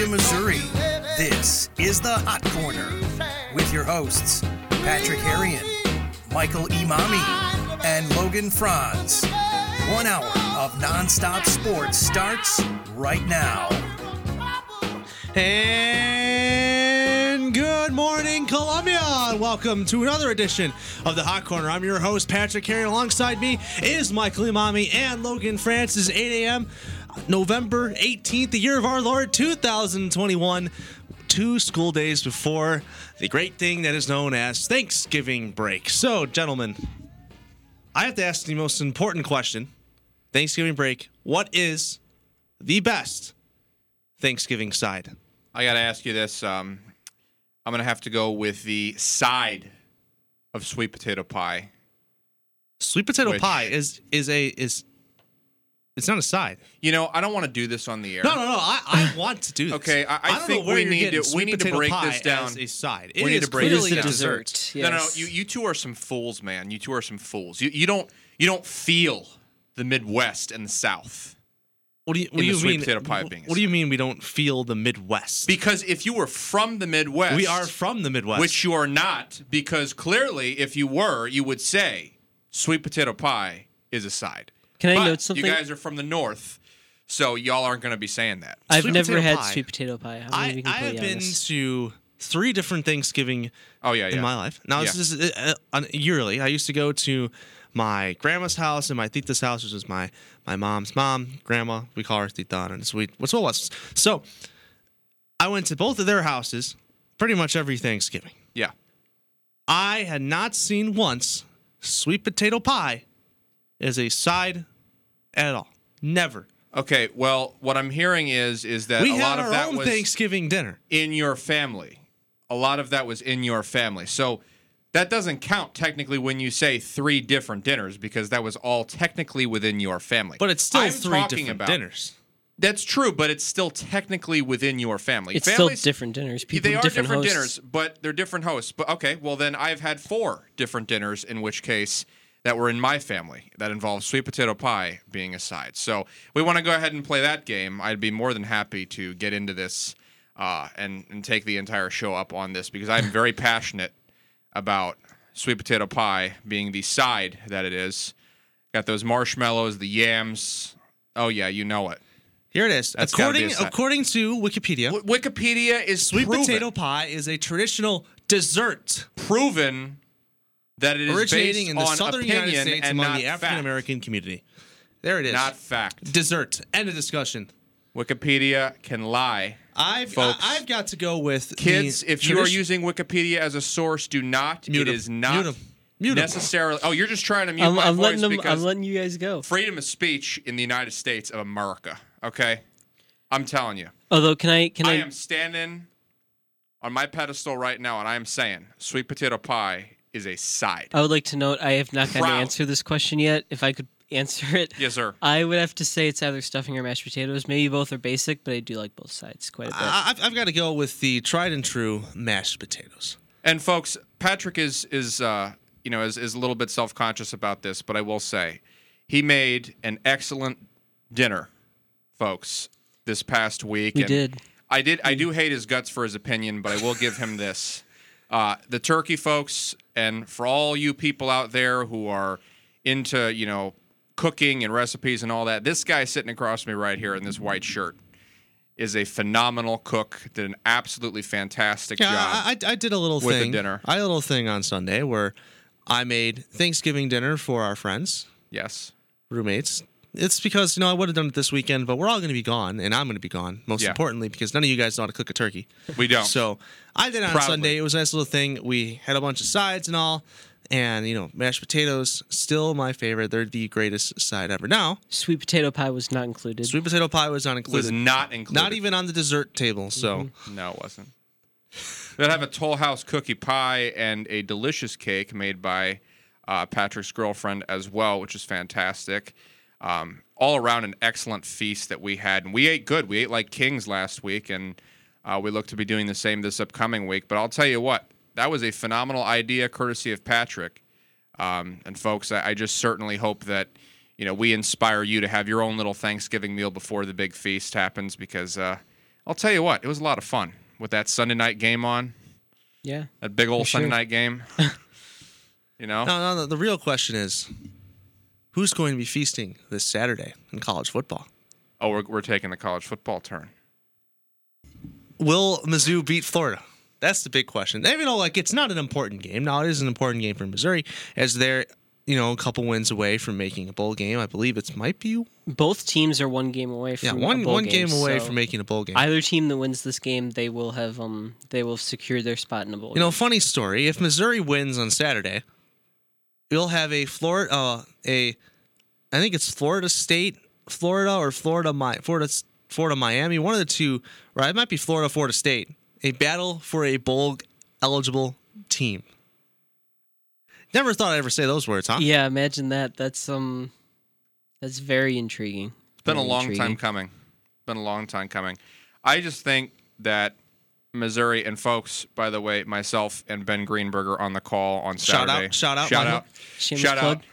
Columbia, Missouri. This is the Hot Corner with your hosts, Patrick Harrion, Michael Imami, and Logan Franz. One hour of nonstop sports starts right now. And good morning, Columbia. Welcome to another edition of the Hot Corner. I'm your host, Patrick Carey. Alongside me is Michael Imami and Logan Francis. 8 a.m. November 18th, the year of our Lord 2021. Two school days before the great thing that is known as Thanksgiving break. So, gentlemen, I have to ask the most important question Thanksgiving break. What is the best Thanksgiving side? I got to ask you this. Um, I'm going to have to go with the side of sweet potato pie. Sweet potato Which- pie is is a is it's not a side. You know, I don't want to do this on the air. No, no, no. I, I want to do this. Okay, I- I don't think know where we you're need getting to- we need to break pie this down. as a side. We need is to break clearly this a down. dessert. No, no, you, you two are some fools, man. You two are some fools. You, you don't you don't feel the Midwest and the South. What do you, what do you sweet mean? potato pie being what do you mean we don't feel the Midwest? Because if you were from the Midwest, we are from the Midwest. which you are not. Because clearly, if you were, you would say sweet potato pie is a side. Can I But note something? You guys are from the North, so y'all aren't going to be saying that. I've Sweet never potato had pie. sweet potato pie. I'm I, I have been honest. to three different Thanksgiving Oh yeah, yeah. in my life. Now this Yeah. is uh, uh, yearly. I used to go to my grandma's house and my tita's house, which is my my mom's mom, grandma. We call her tita, and it's we. What's what was so. I went to both of their houses pretty much every Thanksgiving. Yeah. I had not seen once sweet potato pie as a side at all. Never. Okay. Well, what I'm hearing is is that we a had lot our of that own was Thanksgiving dinner. in your family. A lot of that was in your family. So that doesn't count technically when you say three different dinners because that was all technically within your family. But it's still I'm three talking different about, dinners. That's true, but it's still technically within your family. It's Families, still different dinners. People they are different, different hosts. dinners, but they're different hosts. But okay, well then I've had four different dinners, in which case that were in my family that involved sweet potato pie being a side. So we want to go ahead and play that game. I'd be more than happy to get into this uh, and and take the entire show up on this because I'm very passionate about sweet potato pie being the side that it is. Got those marshmallows, the yams. Oh yeah, you know it. Here it is. That's according according to Wikipedia, W- Wikipedia is sweet proven, potato pie is a traditional dessert proven that it is originating based in the on southern opinion United States and among the African American community. There it is. Not fact. dessert. End of discussion. Wikipedia can lie. I've Folks. I, have got to go with Kids, the if you are using Wikipedia as a source, do not. Mute it 'em. is not Mute 'em. Mute 'em. necessarily. Oh, you're just trying to mute I'm, my I'm voice letting them. because I'm letting you guys go. freedom of speech in the United States of America. Okay, I'm telling you. Although, can I? Can I I? am standing on my pedestal right now, and I am saying sweet potato pie is a side. I would like to note I have not gotten to Proud. answer this question yet. If I could answer it, yes, sir. I would have to say it's either stuffing or mashed potatoes. Maybe both are basic, but I do like both sides quite a bit. I- I've, I've got to go with the tried and true mashed potatoes. And folks, Patrick is is uh, you know is, is a little bit self conscious about this, but I will say he made an excellent dinner, folks, this past week. We did. I did. I do hate his guts for his opinion, but I will give him this: uh, the turkey, folks, and for all you people out there who are into you know cooking and recipes and all that, this guy sitting across me right here in this white shirt is a phenomenal cook. Did an absolutely fantastic Yeah, job. I, I, I did a little with the thing. dinner. I did a little thing on Sunday where I made Thanksgiving dinner for our friends, yes. roommates. It's because you know I would have done it this weekend, but we're all going to be gone, and I'm going to be gone. Most Yeah. importantly, because none of you guys know how to cook a turkey. We don't. So I did it on Proudly. Sunday. It was a nice little thing. We had a bunch of sides and all, and you know mashed potatoes still my favorite. They're the greatest side ever. Now Sweet potato pie was not included. sweet potato pie was not included. was not included. Not even on the dessert table. So No, it wasn't. They'll have a Toll House cookie pie and a delicious cake made by uh, Patrick's girlfriend as well, which is fantastic. Um, all around an excellent feast that we had, and we ate good. We ate like kings last week, and uh, we look to be doing the same this upcoming week. But I'll tell you what, that was a phenomenal idea, courtesy of Patrick. Um, and folks, I, I just certainly hope that you know we inspire you to have your own little Thanksgiving meal before the big feast happens, because uh, I'll tell you what, it was a lot of fun with that Sunday night game on, Yeah. that big old Sunday sure. night game. you know, No, no, no. The real question is, who's going to be feasting this Saturday in college football? oh, we're, we're taking the college football turn. Will Mizzou beat Florida? That's the big question. Even though, like, it's not an important game. Now, it is an important game for Missouri, as they're, you know, a couple wins away from making a bowl game. I believe it might be, Both teams are one game away from yeah, a one bowl one game, away so from making a bowl game. Either team that wins this game, they will have um they will secure their spot in a bowl. You know, funny story. If Missouri wins on Saturday, you'll have a Florida, uh, a, I think it's Florida State, Florida or Florida, Mi- Florida, Florida, Miami. One of the two, right? It might be Florida, Florida State. A battle for a bowl eligible team. Never thought I'd ever say those words, huh? Yeah, imagine that. That's um, that's very intriguing. It's been a Very long time coming. Been a long time coming. I just think that Missouri and folks, by the way, myself and Ben Greenberger on the call on Saturday. Shout out, shout out, shout out, Shameless shout plug. out.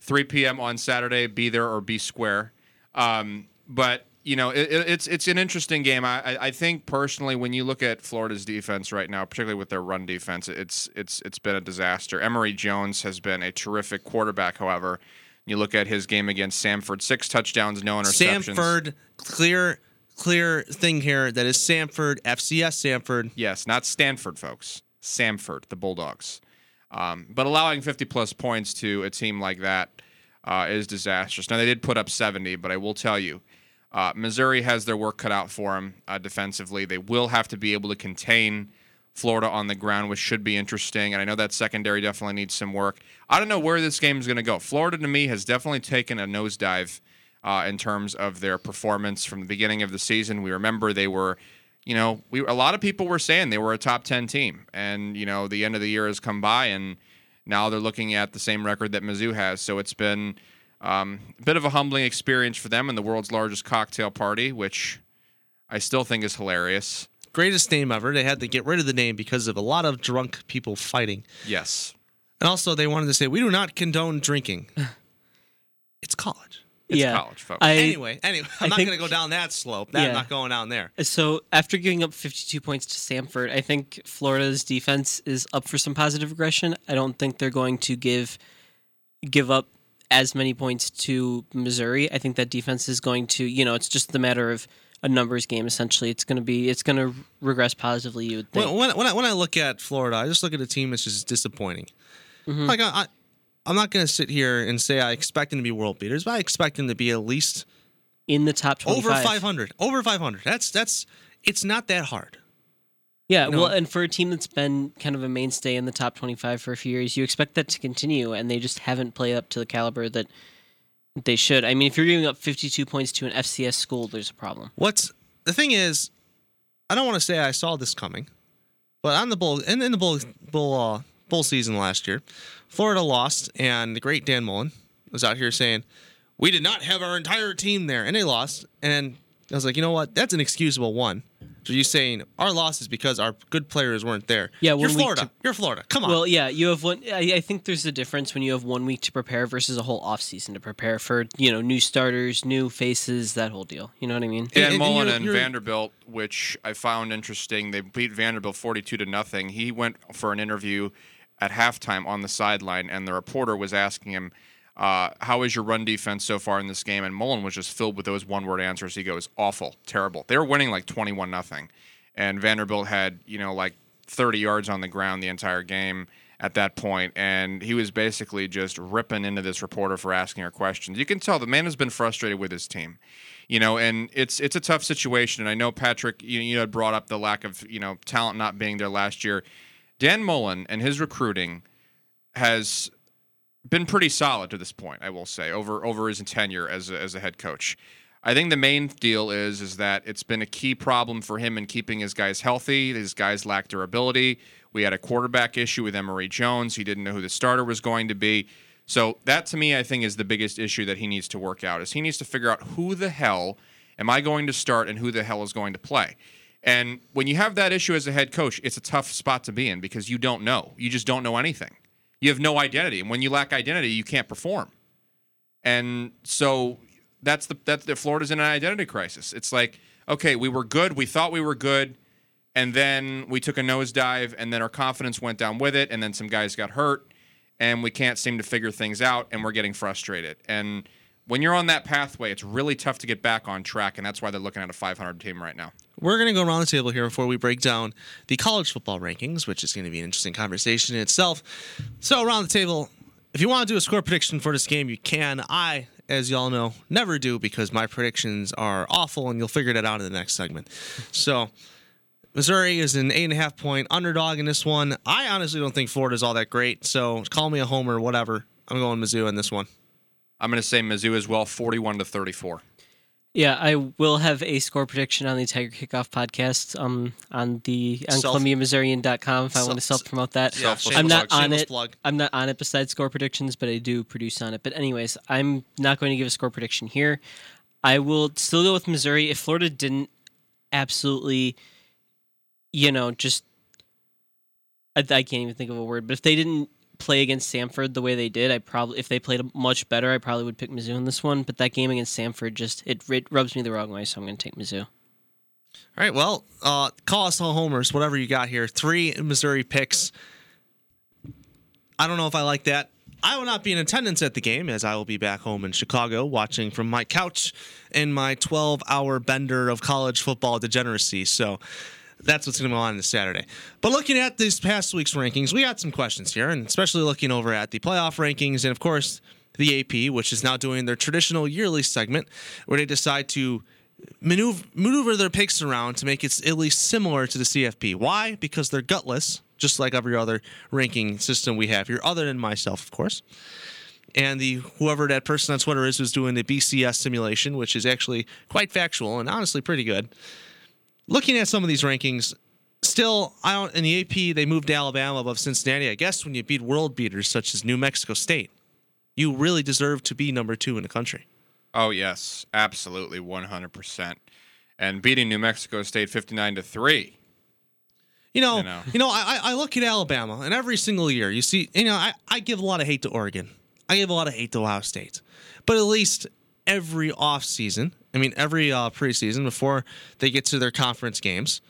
3 p.m. on Saturday. Be there or be square. Um, but you know, it, it- it's it's an interesting game. I, I I think personally, when you look at Florida's defense right now, particularly with their run defense, it's it's it's been a disaster. Emory Jones has been a terrific quarterback. However, you look at his game against Samford, six touchdowns, no interceptions. Samford, clear, clear thing here. That is Samford, FCS Samford. Yes, not Stanford, folks. Samford, the Bulldogs. Um, but allowing 50 plus points to a team like that uh, is disastrous. Now, they did put up 70, but I will tell you, uh, Missouri has their work cut out for them uh, defensively. They will have to be able to contain Florida on the ground, which should be interesting. And I know that secondary definitely needs some work. I don't know where this game is going to go. Florida, to me, has definitely taken a nosedive uh, in terms of their performance from the beginning of the season. We remember they were, you know, we a lot of people were saying they were a top ten team, and you know the end of the year has come by, and now they're looking at the same record that Mizzou has. So it's been um, a bit of a humbling experience for them in the world's largest cocktail party, which I still think is hilarious. Greatest name ever. They had to get rid of the name because of a lot of drunk people fighting. Yes. And also, they wanted to say, we do not condone drinking. it's college. It's yeah, college, folks. I, Anyway, anyway, I'm I not going to go down that slope. That, I'm not going down there. So after giving up 52 points to Samford, I think Florida's defense is up for some positive regression. I don't think they're going to give give up as many points to Missouri. I think that defense is going to, you know, it's just the matter of a numbers game. Essentially, it's going to be it's going to regress positively. You would think. When, when, when, I, when I look at Florida, I just look at a team that's just disappointing. Mm-hmm. Like, I, I, I'm not going to sit here and say I expect them to be world beaters, but I expect them to be at least in the top 25. over 500. Over 500. That's, that's, it's not that hard. Yeah, you know? well, and for a team that's been kind of a mainstay in the top 25 for a few years, you expect that to continue, and they just haven't played up to the caliber that they should. I mean, if you're giving up 52 points to an FCS school, there's a problem. What's the thing is, I don't want to say I saw this coming, but on the bowl in, in the bowl bowl uh, bowl season last year, Florida lost, and the great Dan Mullen was out here saying, "We did not have our entire team there," and they lost. And I was like, you know what? That's an excusable one. So you're saying our loss is because our good players weren't there? Yeah, you're Florida. to- You're Florida. Come on. Well, yeah, you have one. I, I think there's a difference when you have one week to prepare versus a whole offseason to prepare for, you know, new starters, new faces, that whole deal. You know what I mean? Dan and Mullen you're- and you're- Vanderbilt, which I found interesting, they beat Vanderbilt 42 to nothing. He went for an interview at halftime on the sideline, and the reporter was asking him, uh, "How is your run defense so far in this game?" And Mullen was just filled with those one-word answers. He goes, "Awful, terrible." They were winning like 21 nothing, and Vanderbilt had you know like 30 yards on the ground the entire game at that point, and he was basically just ripping into this reporter for asking her questions. You can tell the man has been frustrated with his team, you know, and it's it's a tough situation. And I know Patrick, you you had brought up the lack of you know talent not being there last year. Dan Mullen and his recruiting has been pretty solid to this point, I will say, over over his tenure as a, as a head coach. I think the main deal is is that it's been a key problem for him in keeping his guys healthy. His guys lack durability. We had a quarterback issue with Emory Jones. He didn't know who the starter was going to be. So that to me, I think, is the biggest issue that he needs to work out. Is he needs to figure out who the hell am I going to start and who the hell is going to play. And when you have that issue as a head coach, it's a tough spot to be in because you don't know. You just don't know anything. You have no identity, and when you lack identity, you can't perform. And so that's the that's the Florida's in an identity crisis. It's like okay, we were good. We thought we were good. And then we took a nosedive, and then our confidence went down with it. And then some guys got hurt, and we can't seem to figure things out, and we're getting frustrated. And when you're on that pathway, it's really tough to get back on track, and that's why they're looking at a 500 team right now. We're going to go around the table here before we break down the college football rankings, which is going to be an interesting conversation in itself. So, around the table, if you want to do a score prediction for this game, you can. I, as y'all know, never do because my predictions are awful, and you'll figure that out in the next segment. So, Missouri is an eight and a half point underdog in this one. I honestly don't think Florida's all that great, so call me a homer, whatever. I'm going Mizzou in this one. I'm going to say Mizzou as well, 41 to 34. Yeah, I will have a score prediction on the Tiger Kickoff podcast um, on the on Self- ColumbiaMissourian.com if I want to Self- self promote that. Yeah, I'm not plug, on it. plug. I'm not on it besides score predictions, but I do produce on it. But anyways, I'm not going to give a score prediction here. I will still go with Missouri. If Florida didn't absolutely, you know, just I, I can't even think of a word, but if they didn't play against Samford the way they did, I probably if they played much better, I probably would pick Mizzou in this one. But that game against Samford just it, it rubs me the wrong way, so I'm going to take Mizzou. All right, well, uh, call us all homers, whatever you got here. Three Missouri picks. I don't know if I like that. I will not be in attendance at the game as I will be back home in Chicago watching from my couch in my 12 hour bender of college football degeneracy. So that's what's going to go on this Saturday. But looking at this past week's rankings, we got some questions here, and especially looking over at the playoff rankings and, of course, the AP, which is now doing their traditional yearly segment where they decide to maneuver, maneuver their picks around to make it at least similar to the CFP. Why? Because they're gutless, just like every other ranking system we have here, other than myself, of course. And the whoever that person on Twitter is who's doing the BCS simulation, which is actually quite factual and honestly pretty good. Looking at some of these rankings, still I don't in the AP they moved Alabama above Cincinnati. I guess when you beat world beaters such as New Mexico State, you really deserve to be number two in the country. Oh yes, absolutely, 100%. And beating New Mexico State 59 to 3. You know, You you know. know, I, I look at Alabama, and every single year you see, you know, I, I give a lot of hate to Oregon. I give a lot of hate to Ohio State. But at least every offseason, I mean, every uh, preseason before they get to their conference games,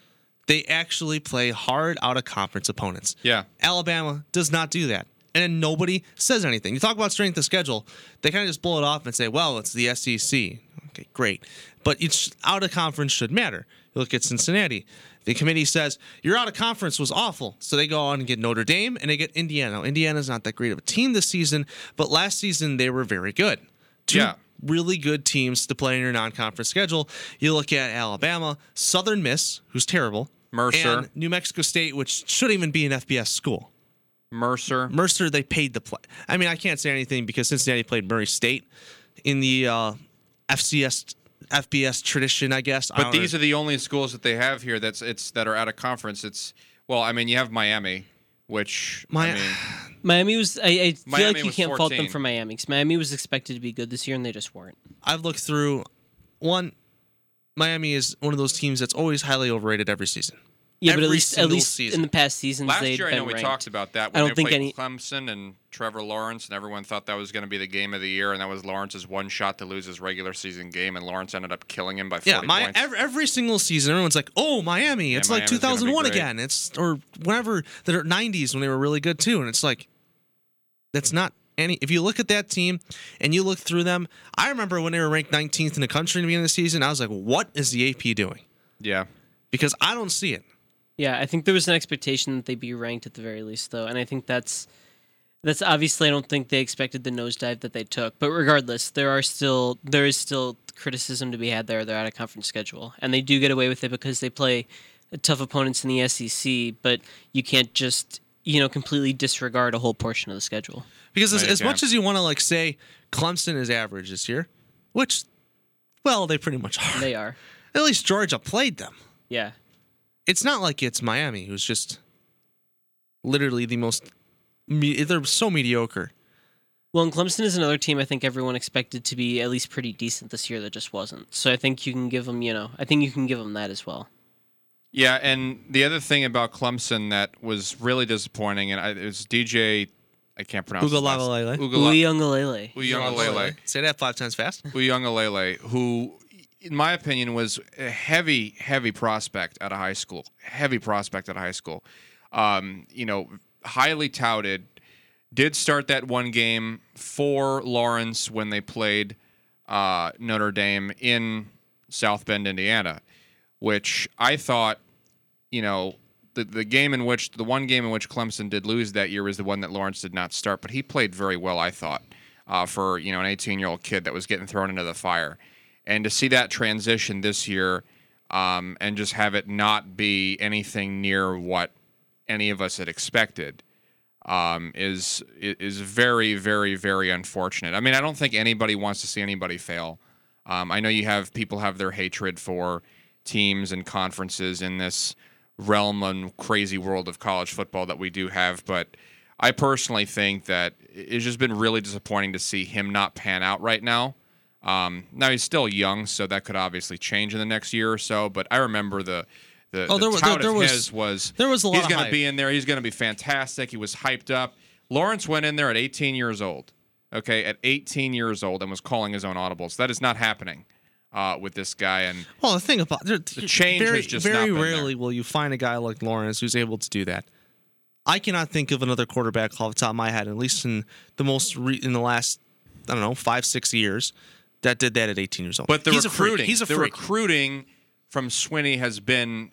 they actually play hard out of conference opponents. Yeah. Alabama does not do that. And then nobody says anything. You talk about strength of schedule, they kind of just blow it off and say, well, it's the SEC. Okay, great. But it's out of conference should matter. You look at Cincinnati. The committee says your out of conference was awful. So they go on and get Notre Dame and they get Indiana. Indiana's not that great of a team this season, but last season they were very good. Two Yeah. Really good teams to play in your non conference schedule. You look at Alabama, Southern Miss, who's terrible, Mercer. and New Mexico State, which shouldn't even be an FBS school. Mercer. Mercer, they paid the play. I mean, I can't say anything because Cincinnati played Murray State in the uh, FCS FBS tradition, I guess. But don't these know. are the only schools that they have here that's it's that are out of conference. It's well, I mean, you have Miami, which My- I mean, Miami was. I, I feel Miami like you can't fault them for Miami because Miami was expected to be good this year and they just weren't. I've looked through one. Miami is one of those teams that's always highly overrated every season. Yeah, but at least at least season. in the past seasons last they'd year I been know we ranked. talked about that I don't they think played any- Clemson and Trevor Lawrence, and everyone thought that was going to be the game of the year, and that was Lawrence's one shot to lose his regular season game, and Lawrence ended up killing him by 40 Yeah, my points. every, every single season, everyone's like, "Oh, Miami! It's like Miami's gonna be 2001 great. again." It's or whenever the 90s when they were really good too, and it's like that's not any. If you look at that team and you look through them, I remember when they were ranked 19th in the country in the beginning of the season. I was like, "What is the AP doing?" yeah, Because I don't see it. Yeah, I think there was an expectation that they'd be ranked at the very least, though, and I think that's that's obviously I don't think they expected the nosedive that they took. But regardless, there are still there is still criticism to be had there. They're out of conference schedule, and they do get away with it because they play tough opponents in the SEC. But you can't just you know completely disregard a whole portion of the schedule. Because as, as yeah. much as you want to like say Clemson is average this year, which, well, they pretty much are. They are, At least Georgia played them. yeah. It's not like it's Miami, who's just literally the most. Me- they're so mediocre. Well, and Clemson is another team I think everyone expected to be at least pretty decent this year that just wasn't. So I think you can give them, you know, I think you can give them that as well. yeah. And the other thing about Clemson that was really disappointing, and I, it was DJ. I can't pronounce his last- Uiagalelei. Ugala- Uyunglele. Uyunglele. Say that five times fast. Uyunglele, who in my opinion, was a heavy, heavy prospect at a high school. Heavy prospect at a high school. Um, you know, highly touted. Did start that one game for Lawrence when they played uh, Notre Dame in South Bend, Indiana, which I thought, you know, the, the game in which the one game in which Clemson did lose that year was the one that Lawrence did not start, but he played very well, I thought, uh, for you know an 18 year old kid that was getting thrown into the fire, and to see that transition this year, um, and just have it not be anything near what any of us had expected, um, is is very very very unfortunate. I mean, I don't think anybody wants to see anybody fail. Um, I know you have people have their hatred for teams and conferences in this realm and crazy world of college football that we do have. But I personally think that it's just been really disappointing to see him not pan out right now. Um, now he's still young, so that could obviously change in the next year or so. But I remember the the, Oh, the there was- there- there was- was there was a lot he's going to be in there. He's going to be fantastic. He was hyped up. Lawrence went in there at 18 years old. Okay, at 18 years old and was calling his own audibles. That is not happening uh, with this guy. And Well, the thing about the change very, just very rarely there. will you find a guy like Lawrence who's able to do that. I cannot think of another quarterback off the top of my head, at least in the most re- in the last I don't know five six years, that did that at 18 years old. But the He's a recruiting, He's a the freak. recruiting from Swinney has been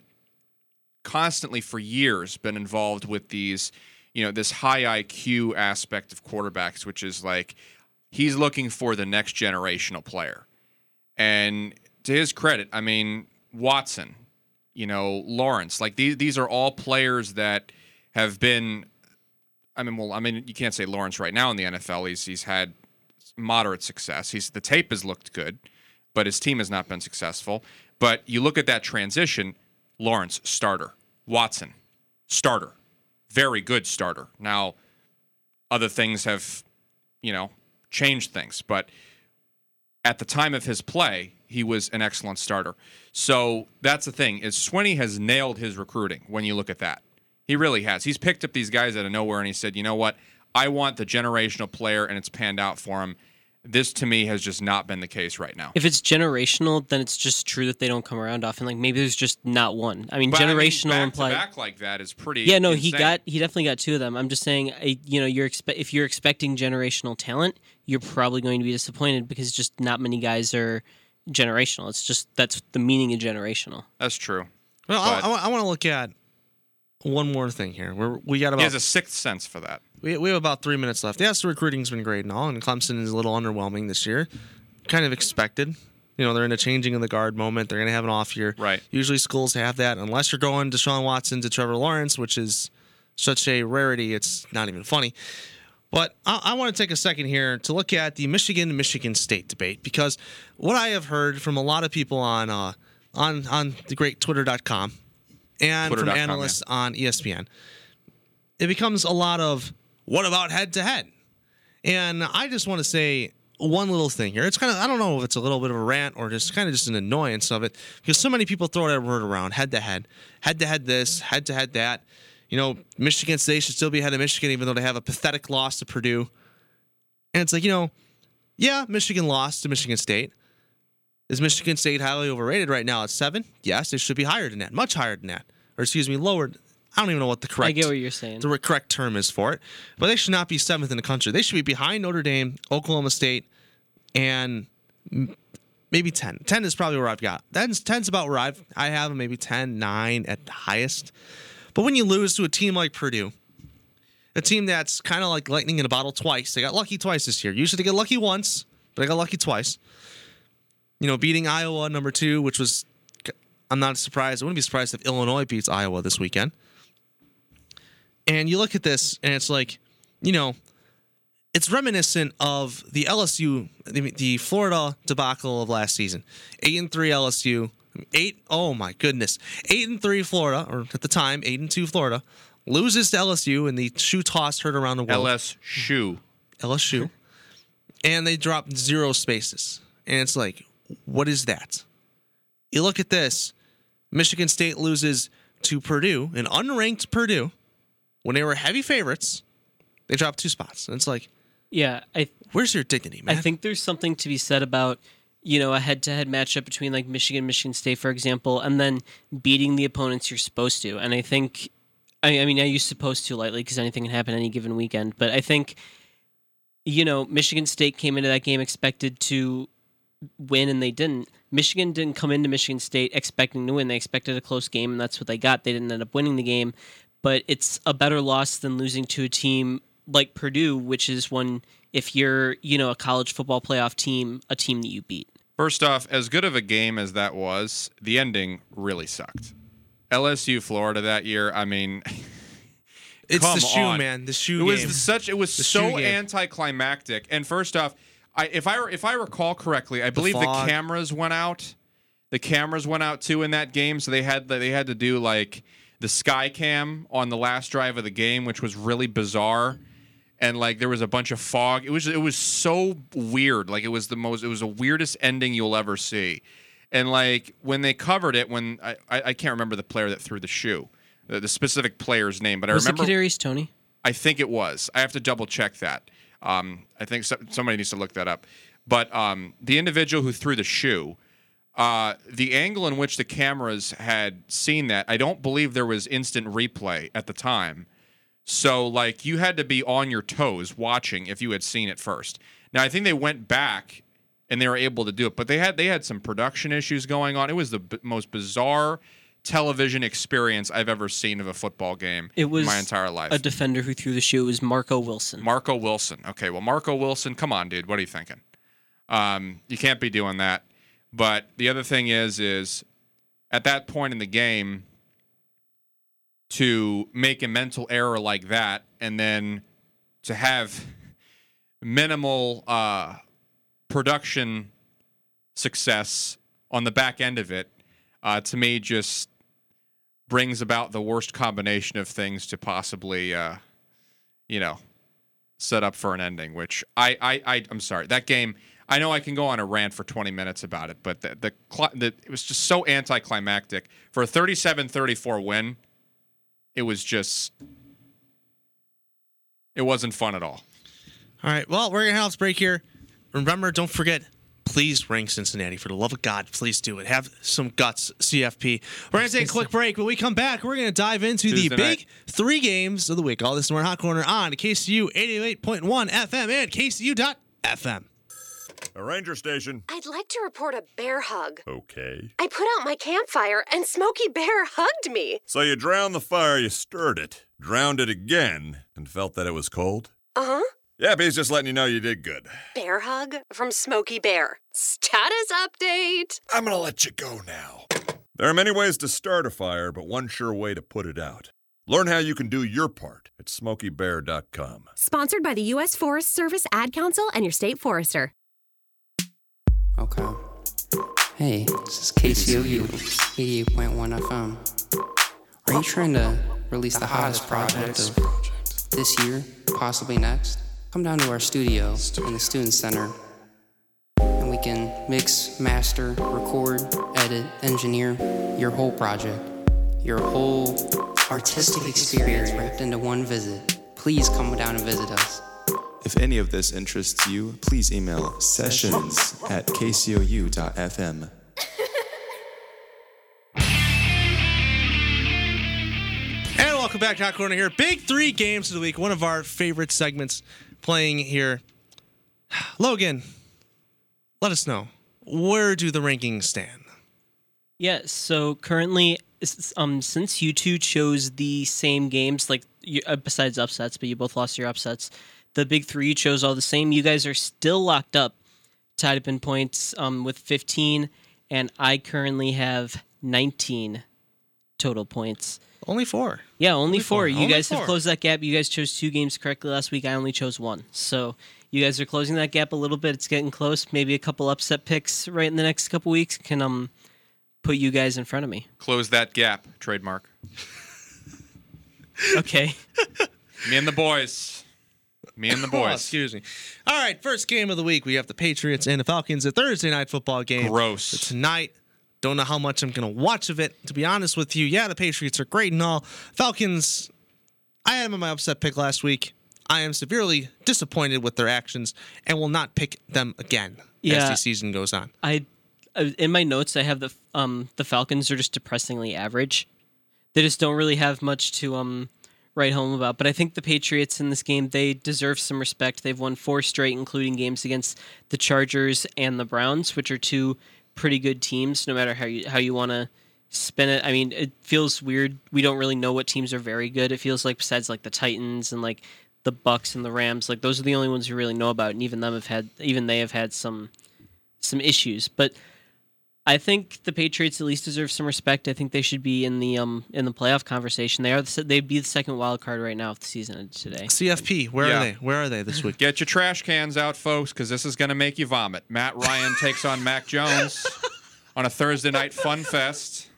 constantly for years been involved with these, you know, this high IQ aspect of quarterbacks, which is like he's looking for the next generational player. And to his credit, I mean Watson, you know Lawrence, like these these are all players that have been. I mean, well, I mean, you can't say Lawrence right now in the NFL. He's he's had moderate success. He's the tape has looked good, but his team has not been successful. But you look at that transition, Lawrence starter, Watson starter, very good starter. Now, other things have, you know, changed things, but at the time of his play, he was an excellent starter. So that's the thing is Swinney has nailed his recruiting when you look at that. He really has. He's picked up these guys out of nowhere and he said, you know what? I want the generational player and it's panned out for him. This to me has just not been the case right now. If it's generational, then it's just true that they don't come around often. Like maybe there's just not one. I mean, But, I mean, generational back implied. to back like that is pretty. Yeah, no, he got he definitely got two of them. I'm just saying, I, you know, you're expe- if you're expecting generational talent, you're probably going to be disappointed because just not many guys are generational. It's just that's the meaning of generational. That's true. Well, I, but- I, want to look at one more thing here. We're, we got He about has a sixth sense for that. we, we have about three minutes left. Yes, the recruiting's been great and all, and Clemson is a little underwhelming this year. Kind of expected. You know, they're in a changing of the guard moment. They're going to have an off year. Right. Usually schools have that, unless you're going to Deshaun Watson to Trevor Lawrence, which is such a rarity. It's not even funny. But I, I want to take a second here to look at the Michigan Michigan State debate because what I have heard from a lot of people on uh, on on the great Twitter.com and from Twitter.com, analysts on E ESPN, it becomes a lot of what about head to head? And I just want to say one little thing here. It's kind of I don't know if it's a little bit of a rant or just kind of just an annoyance of it because so many people throw that word around head to head, head to head this, head to head that. You know, Michigan State should still be ahead of Michigan even though they have a pathetic loss to Purdue. And it's like, you know, yeah, Michigan lost to Michigan State. Is Michigan State highly overrated right now at seven? Yes, they should be higher than that, much higher than that. Or excuse me, lower. I don't even know what the correct I get what you're saying. the correct term is for it. But they should not be seventh in the country. They should be behind Notre Dame, Oklahoma State, and maybe 10. 10 is probably where I've got. 10's, 10's about where I've, I have them, maybe 10, 9 at the highest. But when you lose to a team like Purdue, a team that's kind of like lightning in a bottle twice, they got lucky twice this year. Usually they get lucky once, but they got lucky twice. You know, beating Iowa number two, which was, I'm not surprised. I wouldn't be surprised if Illinois beats Iowa this weekend. And you look at this, and it's like, you know, it's reminiscent of the LSU, the, the Florida debacle of last season. Eight and three LSU, eight. Oh my goodness, eight and three Florida, or at the time eight and two Florida, loses to LSU, and the shoe toss heard around the world. LS shoe. LSU, and they dropped zero spaces. And it's like, what is that? You look at this Michigan State loses to Purdue, an unranked Purdue, when they were heavy favorites. They dropped two spots. And it's like, yeah, I where's your dignity, man? I think there's something to be said about you know, a head-to-head matchup between like Michigan, Michigan State, for example, and then beating the opponents you're supposed to. And I think, I, I mean, I use supposed to lightly because anything can happen any given weekend. But I think, you know, Michigan State came into that game expected to win, and they didn't. Michigan didn't come into Michigan State expecting to win. They expected a close game, and that's what they got. They didn't end up winning the game, but it's a better loss than losing to a team like Purdue, which is one if you're, you know, a college football playoff team, a team that you beat. First off, as good of a game as that was, the ending really sucked. LSU Florida that year, I mean, It's Come the shoe, on. man. The shoe it was such it was The so anticlimactic. And first off, I if I if I recall correctly, I believe the, fog. cameras went out. The cameras went out too in that game, so they had they had to do like the sky cam on the last drive of the game, which was really bizarre. And like there was a bunch of fog. It was it was so weird. Like it was the most it was the weirdest ending you'll ever see. And like when they covered it, when I I, I can't remember the player that threw the shoe, the, the specific player's name, but Was I it remember Kadarius Toney? I think it was. I have to double check that. Um, I think so, somebody needs to look that up. But um, the individual who threw the shoe, uh, the angle in which the cameras had seen that, I don't believe there was instant replay at the time. So, like, you had to be on your toes watching if you had seen it first. Now, I think they went back and they were able to do it, but they had they had some production issues going on. It was the b- most bizarre television experience I've ever seen of a football game It was in my entire life. a defender who threw the shoe. Was Marco Wilson. Marco Wilson. Okay, well, Marco Wilson, come on, dude. What are you thinking? Um, you can't be doing that. But the other thing is, is at that point in the game, to make a mental error like that, and then to have minimal uh, production success on the back end of it, uh, to me, just brings about the worst combination of things to possibly, uh, you know, set up for an ending. Which I, I, I, I'm sorry, that game. I know I can go on a rant for 20 minutes about it, but the the, the it was just so anticlimactic for a 37-34 win. It was just, it wasn't fun at all. All right. Well, we're gonna have this break here. Remember, don't forget. Please rank Cincinnati for the love of God. Please do it. Have some guts, CFP. We're gonna take a quick break. When we come back, we're gonna dive into Tuesday the night. big three games of the week. All this in our hot corner on KCOU 88.1 FM and KCOU.FM. A ranger station. I'd like to report a bear hug. Okay. I put out my campfire and Smokey Bear hugged me. So you drowned the fire, you stirred it, drowned it again, and felt that it was cold? Uh huh. Yeah, he's just letting you know you did good. Bear hug from Smokey Bear. Status update. I'm gonna let you go now. There are many ways to start a fire, but one sure way to put it out. Learn how you can do your part at smokeybear.com. Sponsored by the U.S. Forest Service Ad Council and your state forester. Okay. Hey, this is KCOU 88.1 FM. Are you trying to release the hottest project of this year, possibly next? Come down to our studio in the Student Center and we can mix, master, record, edit, engineer your whole project. Your whole artistic experience wrapped into one visit. Please come down and visit us. If any of this interests you, please email sessions at kcou.fm. And welcome back to Hot Corner here. Big three games of the week. One of our favorite segments playing here. Logan, let us know. Where do the rankings stand? Yeah, so currently, um, since you two chose the same games, like uh, besides upsets, but you both lost your upsets, the big three chose all the same. You guys are still locked up, tied up in points um, with 15, and I currently have 19 total points. Only four. Yeah, only, four. four. You Only guys four. have closed that gap. You guys chose two games correctly last week. I only chose one. So you guys are closing that gap a little bit. It's getting close. Maybe a couple upset picks right in the next couple weeks can um put you guys in front of me. Close that gap, trademark. Okay. Me and the boys. Me and the Oh, boys. excuse me. All right, first game of the week. We have the Patriots and the Falcons. A Thursday night football game. Gross. Tonight. Don't know how much I'm going to watch of it. To be honest with you, yeah, the Patriots are great and all. Falcons, I had them in my upset pick last week. I am severely disappointed with their actions and will not pick them again as the season goes on. I uh, in my notes I have the um the Falcons are just depressingly average. They just don't really have much to um write home about. But I think the Patriots in this game they deserve some respect. They've won four straight, including games against the Chargers and the Browns, which are two pretty good teams. No matter how you how you want to spin it. I mean, it feels weird. We don't really know what teams are very good. It feels like besides like the Titans and like the Bucs and the Rams, like those are the only ones we really know about, and even them have had even they have had some some issues. But I think the Patriots at least deserve some respect. I think they should be in the um in the playoff conversation. They are the, they'd be the second wild card right now if the season ended today. CFP, where Yeah. are they? Where are they this week? Get your trash cans out, folks, because this is going to make you vomit. Matt Ryan takes on Mac Jones on a Thursday night fun fest.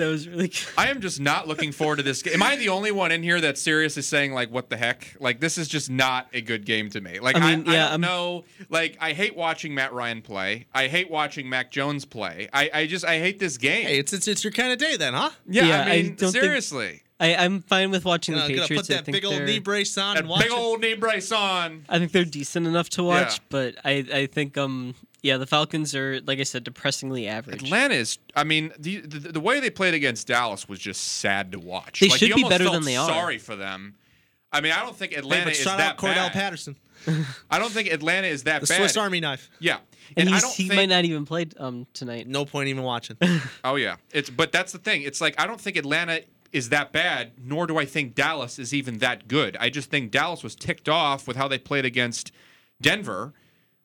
That was really good. I am just not looking forward to this game. Am I the only one in here that's seriously saying like, "What the heck"? Like, this is just not a good game to me. Like, I I, mean, I yeah, don't I'm- know. Like, I hate watching Matt Ryan play. I hate watching Mac Jones play. I, I just I hate this game. Hey, it's, it's it's your kind of day then, huh? yeah, Yeah, I I mean, don't think- seriously, I, I'm fine with watching You know, the gonna put that big old knee brace on that and watch big it. old knee brace on. I think they're decent enough to watch, Yeah. but I, I think um yeah the Falcons are like I said depressingly average. Atlanta is. I mean, the, the the way they played against Dallas was just sad to watch. They like, should be better than they are. Sorry for them. I mean, I don't think Hey, Atlanta but is shout that out Cordarrelle bad. Patterson, I don't think Atlanta is that the bad. Swiss Army knife. Yeah, and I he's, don't he think, might not even play um tonight. No point even watching. Oh yeah, it's but that's the thing. It's like I don't think Atlanta is that bad, nor do I think Dallas is even that good. I just think Dallas was ticked off with how they played against Denver,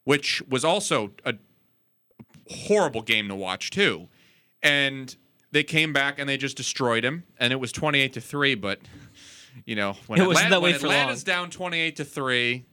which was also a horrible game to watch too. And they came back and they just destroyed him, and it was twenty-eight to three. But you know, when, It Atlanta, that way when Atlanta's down twenty-eight to three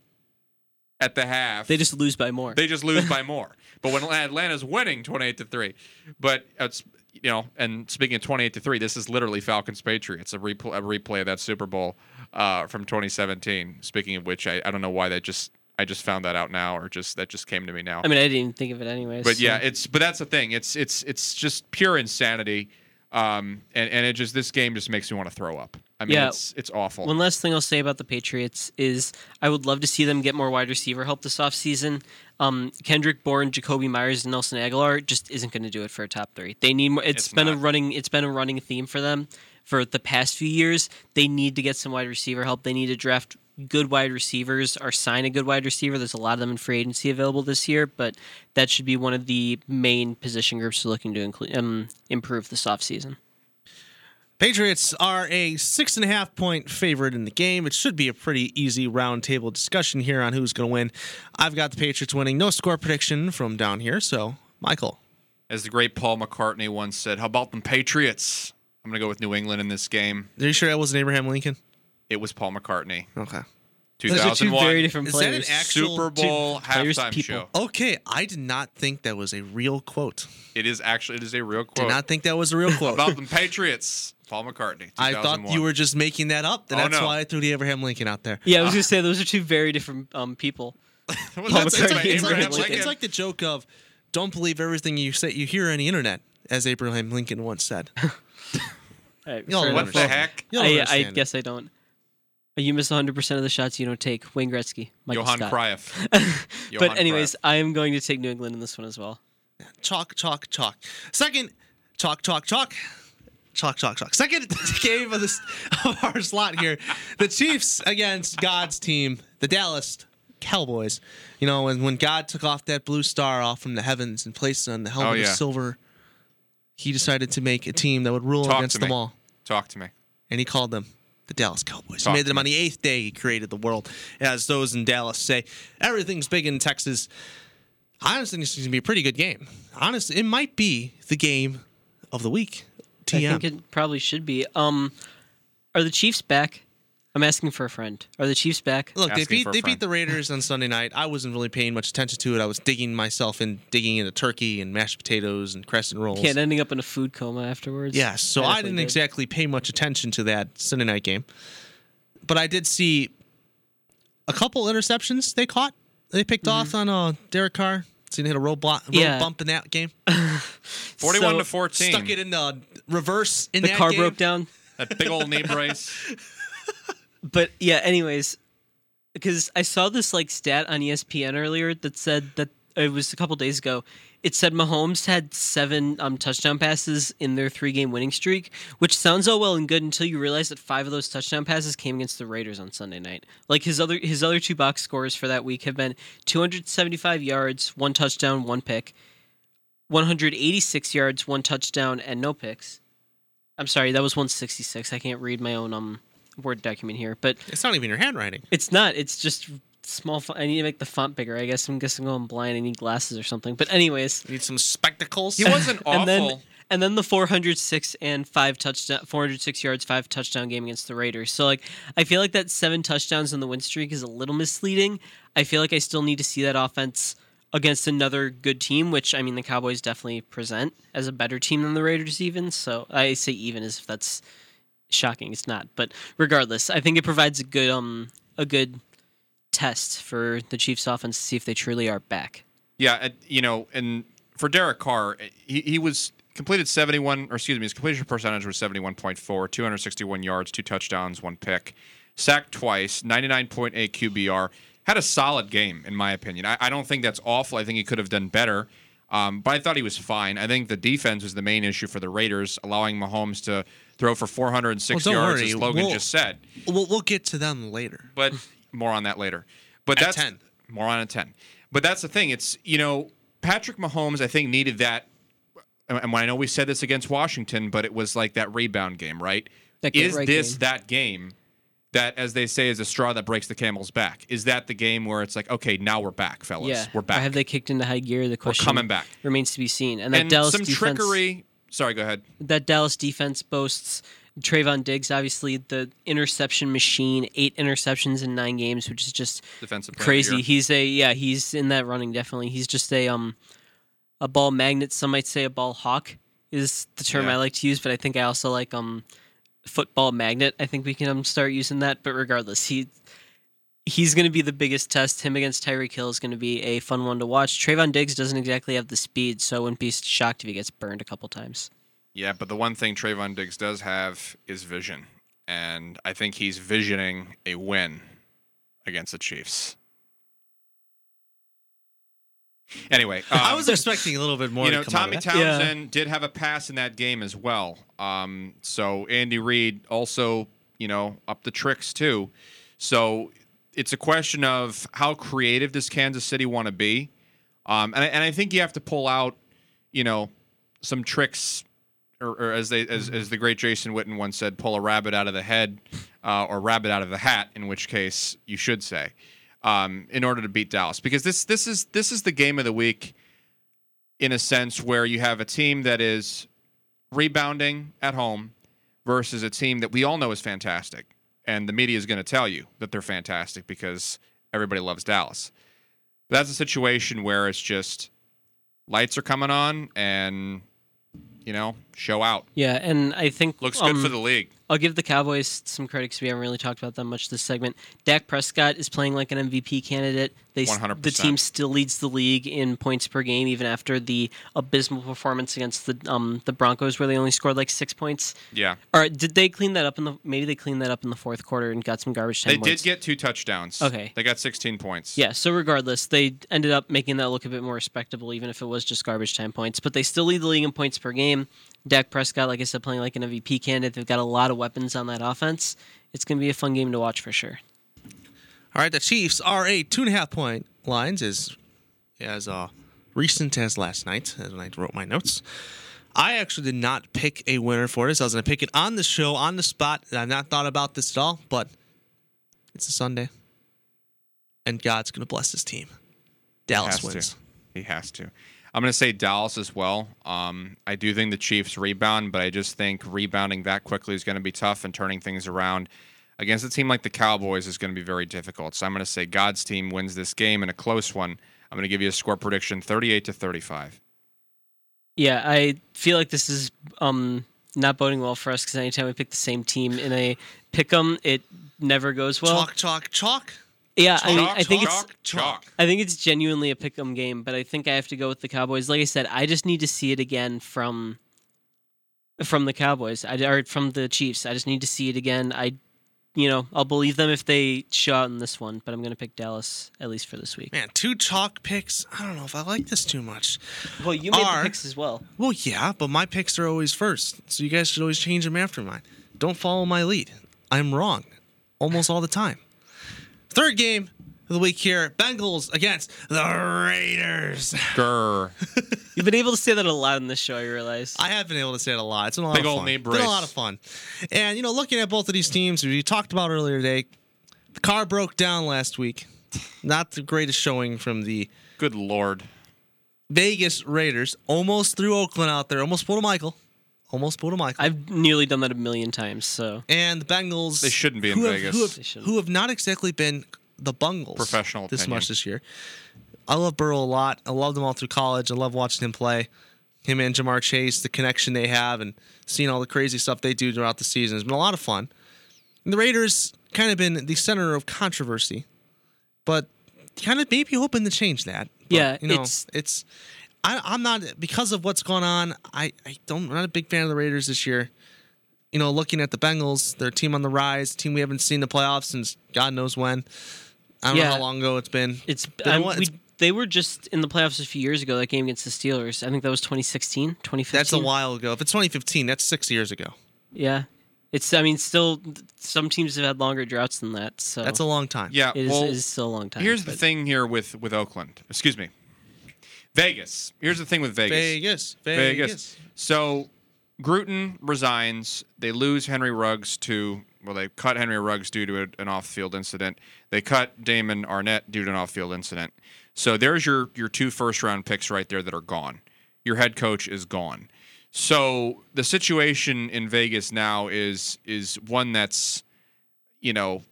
at the half, They just lose by more. they just lose by more. But when Atlanta's winning 28 to 3, but it's you know, and speaking of 28 to 3, this is literally Falcons Patriots, a replay, a replay of that Super Bowl uh, from 2017. Speaking of which, I, I don't know why that just I just found that out now or just that just came to me now. I mean, I didn't even think of it anyways. but yeah, it's but that's the thing. It's it's it's just pure insanity. Um, and, and it just this game just makes me want to throw up. I mean, Yeah. it's it's awful. One last thing I'll say about the Patriots is I would love to see them get more wide receiver help this offseason. Um, Kendrick Bourne, Jakobi Meyers, and Nelson Agholor just isn't going to do it for a top three. They need more. It's it's been a running. It's been a running theme for them for the past few years. They need to get some wide receiver help. They need to draft good wide receivers or sign a good wide receiver. There's a lot of them in free agency available this year, but that should be one of the main position groups looking to include, um, improve this offseason. Patriots are a six and a half point favorite in the game. It should be a pretty easy roundtable discussion here on who's going to win. I've got the Patriots winning. No score prediction from down here. So, Michael, As the great Paul McCartney once said, "How about them Patriots?" I'm gonna go with New England in this game. are you sure that wasn't Abraham Lincoln? It was Paul McCartney. Okay. Those are two 2001 very different Is that an players. actual Super Bowl players, halftime people. show. Okay, I did not think that was a real quote. It is actually it is a real quote Did not think that was a real quote. about the Patriots. Paul McCartney. I thought 2001. you were just making that up. Oh, That's no. why I threw the Abraham Lincoln out there. Yeah, I was gonna say those are two very different um, people. Well, Well, that's- it's, like, my it's, like, Abraham the- Lincoln. it's like the joke of don't believe everything you say you hear on the internet, as Abraham Lincoln once said. All right, Y'all fair don't what the understand. heck? You'll I, I understand it. guess I don't. You miss 100 percent of the shots you don't take. Wayne Gretzky, Michael Johan Scott. Cruyff. but anyways, Cruyff. I am going to take New England in this one as well. Chalk, chalk, chalk. Second, chalk, chalk, chalk. Chalk, chalk, chalk. Second game of this of our slot here. The Chiefs against God's team, the Dallas Cowboys. You know, when, when God took off that blue star off from the heavens and placed it on the helmet Oh, yeah. of silver, he decided to make a team that would rule Talk against them me. all. Talk to me. and he called them the Dallas Cowboys. Talk he made to them on the eighth day he created the world, as those in Dallas say. Everything's big in Texas. I honestly think this is going to be a pretty good game. Honestly, it might be the game of the week. TM. I think it probably should be. Um, are the Chiefs back? I'm asking for a friend. Are the Chiefs back? Look, they Asking beat for a they friend. beat the Raiders on Sunday night. I wasn't really paying much attention to it. I was digging myself in, digging into turkey and mashed potatoes and crescent rolls. Yeah, and ending up in a food coma afterwards. Yes, so I Definitely didn't did. exactly pay much attention to that Sunday night game, but I did see a couple interceptions they caught. They picked off on uh, Derek Carr. Seen hit a road, block, road Mm-hmm. Yeah. bump in that game. 41 So, to 14. Stuck it in the reverse in The that car game. broke down. That big old knee brace. But yeah, anyways, because I saw this like stat on ESPN earlier that said that it was a couple days ago. It said Mahomes had seven um, touchdown passes in their three-game winning streak, which sounds all well and good until you realize that five of those touchdown passes came against the Raiders on Sunday night. Like his other his other two box scores for that week have been 275 yards, one touchdown, one pick, 186 yards, one touchdown, and no picks. I'm sorry, that was 166. I can't read my own um word document here, but It's not even your handwriting. it's not. It's just small. Font. I need to make the font bigger. I guess I'm guessing I'm going blind. I need glasses or something. But anyways, You need some spectacles. He wasn't awful. and then and then the 406 and five touchdown, 406 yards, five touchdown game against the Raiders. So like, I feel like that seven touchdowns in the win streak is a little misleading. I feel like I still need to see that offense against another good team, which I mean the Cowboys definitely present as a better team than the Raiders. Even so, I say even as if that's shocking. It's not, but regardless, I think it provides a good um a good test for the Chiefs offense to see if they truly are back. Yeah, you know, and for Derek Carr, he, he was completed 71, or excuse me, his completion percentage was 71.4, 261 yards, two touchdowns, one pick, sacked twice, 99.8 QBR. Had a solid game, in my opinion. I, I don't think that's awful. I think he could have done better. Um, but I thought he was fine. I think the defense was the main issue for the Raiders, allowing Mahomes to throw for 406 Well, yards, worry. as Logan We'll- just said. We'll, we'll get to them later. But more on that later. But At that's 10. more on a 10. But that's the thing. It's, you know, Patrick Mahomes, I think, needed that. And I know we said this against Washington, but it was like that rebound game, right? That Is right this game. that game that, as they say, is a straw that breaks the camel's back? Is that the game where it's like, okay, now we're back, fellas? Yeah, we're Or back. have they kicked into high gear? The question coming back. remains to be seen. And that and Dallas some defense, trickery. Sorry, go ahead. that Dallas defense boasts Trevon Diggs, obviously the interception machine, eight interceptions in nine games, which is just Defensive player of the crazy. He's a yeah, he's in that running definitely. He's just a um a ball magnet. Some might say a ball hawk is the term Yeah. I like to use, but I think I also like um football magnet. I think we can um, start using that. But regardless, he he's going to be the biggest test. Him against Tyreek Hill is going to be a fun one to watch. Trevon Diggs doesn't exactly have the speed, so I wouldn't be shocked if he gets burned a couple times. Yeah, but the one thing Trevon Diggs does have is vision. And I think he's visioning a win against the Chiefs. Anyway, I um, was expecting a little bit more. you to know, come out Tommy of that. Townsend did have a pass in that game as well. Um, so Andy Reid also, you know, up the tricks too. So it's a question of how creative does Kansas City want to be, um, and I, and I think you have to pull out, you know, some tricks, or, or as they as, as the great Jason Witten once said, pull a rabbit out of the head, uh, or rabbit out of the hat. In which case, you should say, um, in order to beat Dallas, because this this is this is the game of the week in a sense where you have a team that is rebounding at home versus a team that we all know is fantastic. And the media is going to tell you that they're fantastic because everybody loves Dallas. That's a situation where it's just lights are coming on and, you know, show out. Yeah, and I think Looks good um, for the league. I'll give the Cowboys some credit because we haven't really talked about that much this segment. Dak Prescott is playing like an MVP candidate. They, 100%. The team still leads the league in points per game, even after the abysmal performance against the um, the Broncos, where they only scored like six points. Yeah. Or did they clean that up in the? Maybe they cleaned that up in the fourth quarter and got some garbage time They points. did get two touchdowns. Okay. They got 16 points. Yeah, so regardless, they ended up making that look a bit more respectable, even if it was just garbage time points. But they still lead the league in points per game. Dak Prescott, like I said, playing like an MVP candidate. They've got a lot of weapons on that offense. It's going to be a fun game to watch for sure. All right, the Chiefs are a two and a half point lines as as uh, recent as last night, as when I wrote my notes. I actually did not pick a winner for this. I was going to pick it on the show, on the spot. I've not thought about this at all, but it's a Sunday, and God's going to bless his team. Dallas has wins. To. He has to. I'm going to say Dallas as well. Um, I do think the Chiefs rebound, but I just think rebounding that quickly is going to be tough and turning things around against a team like the Cowboys is going to be very difficult. So I'm going to say God's team wins this game in a close one. I'm going to give you a score prediction 38 to 35. Yeah, I feel like this is um, not boding well for us because anytime we pick the same team in a pick 'em, it never goes well. chalk, chalk, chalk. Yeah, I mean, Chalk, I think chalk, it's chalk. I think it's genuinely a pick 'em game, but I think I have to go with the Cowboys. Like I said, I just need to see it again from from the Cowboys. I or from the Chiefs. I just need to see it again. I you know, I'll believe them if they show out in this one, but I'm going to pick Dallas at least for this week. Man, two chalk picks. I don't know if I like this too much. Well, you made Are- picks as well. Well, yeah, but my picks are always first, so you guys should always change them after mine. Don't follow my lead. I'm wrong almost all the time. Third game of the week here Bengals against the Raiders. Grr. You've been able to say that a lot in this show, I realize. I have been able to say it a lot. It's been a lot Big of old fun. knee It's been a lot of fun. And, you know, looking at both of these teams, we talked about earlier today, the car broke down last week. Not the greatest showing from the Good lord. Vegas Raiders. Almost threw Oakland out there. Almost pulled a Michael. Almost pulled a Michael. I've nearly done that a million times, so and the Bengals. They shouldn't be in who have- Vegas. Who They have, shouldn't. who have not exactly been the Bungles Professional this opinion. much this year. I love Burrow a lot. I loved him all through college. I love watching him play. Him and Ja'Marr Chase, the connection they have, and seeing all the crazy stuff they do throughout the season has been a lot of fun. And the Raiders kind of been the center of controversy, but kind of maybe hoping to change that. But, Yeah, you know, it's- it's I, I'm not because of what's going on. I I don't I'm not a big fan of the Raiders this year. You know, looking at the Bengals, their team on the rise, team we haven't seen in the playoffs since God knows when. I don't know how long ago it's been. it's, You um, what? we, It's- they were just in the playoffs a few years ago, that game against the Steelers. I think that was 2016, 2015. That's a while ago. If it's 2015, that's six years ago. Yeah. It's, I mean, still, some teams have had longer droughts than that, so That's a long time. Yeah. it is, well, it is still a long time. here's the thing here with with Oakland. Excuse me. Vegas. Here's the thing with Vegas. Vegas, Vegas. Vegas. So Gruden resigns. They lose Henry Ruggs to well, they cut Henry Ruggs due to an off-field incident. They cut Damon Arnette due to an off-field incident. So there's your your two first-round picks right there that are gone. Your head coach is gone. So the situation in Vegas now is is one that's you know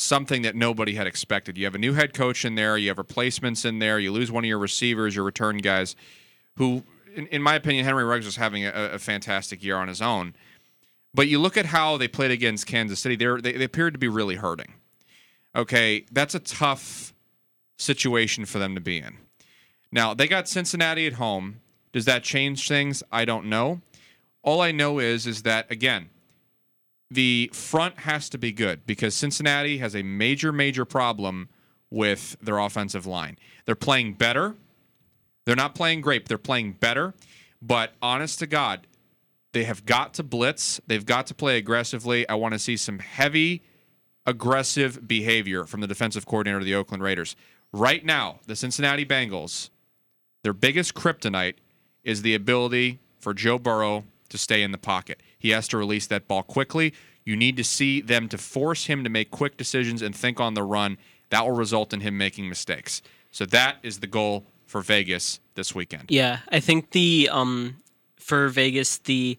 something that nobody had expected. You have a new head coach in there, you have replacements in there, you lose one of your receivers, your return guys, who, in, in my opinion, Henry Ruggs was having a, a fantastic year on his own. But you look at how they played against Kansas City, they, they appeared to be really hurting. Okay, that's a tough situation for them to be in. Now, they got Cincinnati at home. Does that change things? I don't know. All I know is is that again, the front has to be good because Cincinnati has a major, major problem with their offensive line. They're playing better. They're not playing great, they're playing better. But honest to God, they have got to blitz. They've got to play aggressively. I want to see some heavy, aggressive behavior from the defensive coordinator of the Oakland Raiders. Right now, the Cincinnati Bengals, their biggest kryptonite is the ability for Joe Burrow to stay in the pocket. He has to release that ball quickly. You need to see them to force him to make quick decisions and think on the run. That will result in him making mistakes. So that is the goal for Vegas this weekend. Yeah, I think the um for Vegas the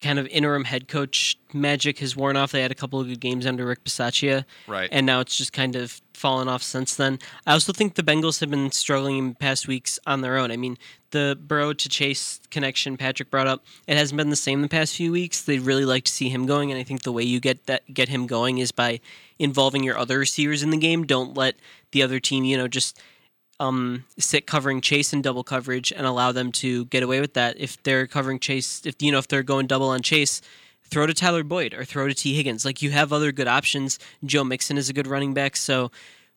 kind of interim head coach magic has worn off. They had a couple of good games under Rick Bisaccia, Right. And now it's just kind of fallen off since then. I also think the Bengals have been struggling in past weeks on their own. I mean, the Burrow to Chase connection Patrick brought up, it hasn't been the same the past few weeks. They'd really like to see him going, and I think the way you get that get him going is by involving your other receivers in the game. Don't let the other team, you know, just um, sit covering Chase in double coverage and allow them to get away with that. If they're covering Chase, if you know if they're going double on Chase, throw to Tyler Boyd or throw to Tee Higgins. Like you have other good options. Joe Mixon is a good running back, so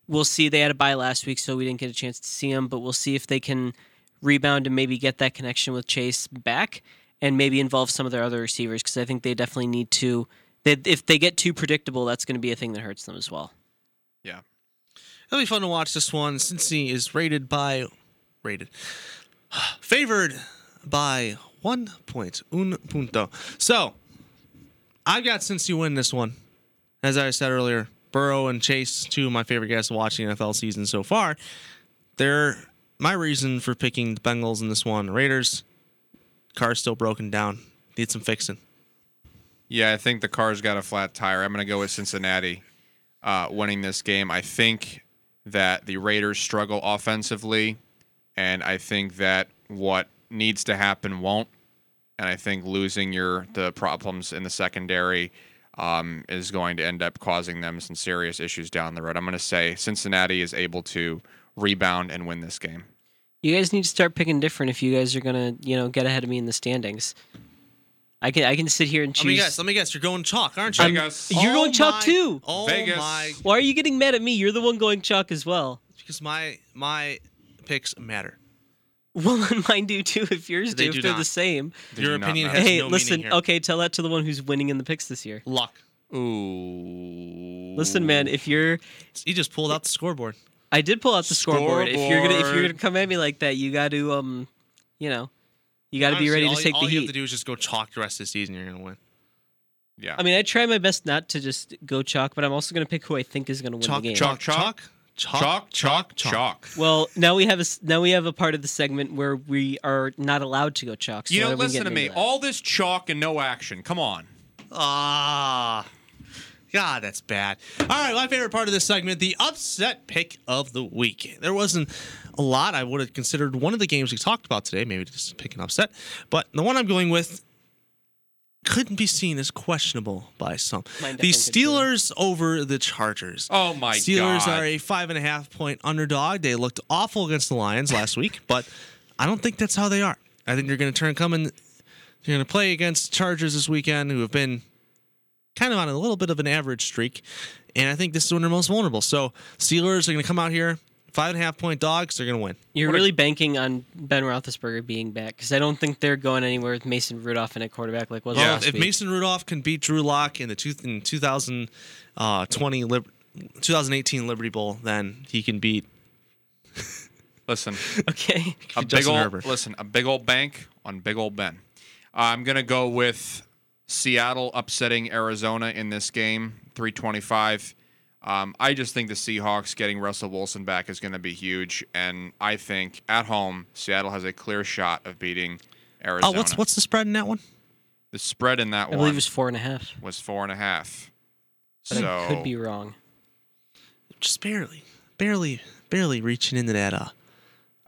we'll see. They had a bye last week, so we didn't get a chance to see him, but we'll see if they can rebound and maybe get that connection with Chase back and maybe involve some of their other receivers because I think they definitely need to. They, if they get too predictable, that's going to be a thing that hurts them as well. Yeah. It'll be fun to watch this one he is rated by rated favored by one point un punto. So I've got since you win this one. As I said earlier, Burrow and Chase, two of my favorite guys to watch the NFL season so far. They're my reason for picking the Bengals in this one. Raiders, car's still broken down. Need some fixing. Yeah, I think the car's got a flat tire. I'm going to go with Cincinnati uh, winning this game. I think that the Raiders struggle offensively, and I think that what needs to happen won't. And I think losing your the problems in the secondary um, is going to end up causing them some serious issues down the road. I'm going to say Cincinnati is able to rebound and win this game. You guys need to start picking different if you guys are gonna, you know, get ahead of me in the standings. I can I can sit here and choose. Let me guess. Let me guess. You're going chalk, aren't you? Vegas. You're going chalk my- too. Oh Vegas. my! Why are you getting mad at me? You're the one going chalk as well. Because my my picks matter. Well, mine do too. If yours They do, do if they're not. the same. Did Your you not opinion has Hey, no listen. meaning here. Hey, listen. Okay, tell that to the one who's winning in the picks this year. Luck. Ooh. Listen, man. If you're, He just pulled out the scoreboard. I did pull out the scoreboard. If you're gonna, if you're gonna come at me like that, you got to, um, you know, you got to be Honestly, ready all, to take all the you have to do is just go chalk the rest of the season. You're gonna win. Yeah. I mean, I try my best not to just go chalk, but I'm also gonna pick who I think is gonna win Chalk, the game. chalk, Chalk, chalk, chalk, chalk, chalk. Well, now we have a now we have a part of the segment where we are not allowed to go chalk. So You know, don't we listen get to me. that? All this chalk and no action. Come on. Ah. God, that's bad. All right, my favorite part of this segment, the upset pick of the week. There wasn't a lot. I would have considered one of the games we talked about today, maybe just pick an upset. But the one I'm going with couldn't be seen as questionable by some. The definitely could. Steelers over the Chargers. Oh my Steelers God. are a five and a half point underdog. They looked awful against the Lions last week, but I don't think that's how they are. I think they're going to turn coming. They're going to play against Chargers this weekend, who have been kind of on a little bit of an average streak, and I think this is when they're most vulnerable. So Steelers are going to come out here, five and a half point dogs. They're going to win. You're really banking on Ben Roethlisberger being back because I don't think they're going anywhere with Mason Rudolph in a quarterback like was Well, last if week. Mason Rudolph can beat Drew Lock in the two, in 2020 uh, Lib- 2018 Liberty Bowl, then he can beat Listen. okay, a big old Herbert. listen, a big old bank on big old Ben. I'm gonna go with Seattle upsetting Arizona in this game, 325. Um, I just think the Seahawks getting Russell Wilson back is going to be huge, and I think at home Seattle has a clear shot of beating Arizona. Oh, what's what's the spread in that one? the spread in that I one I believe it was four and a half. was four and a half. But so I could be wrong. Just barely, barely, barely reaching into that. Uh,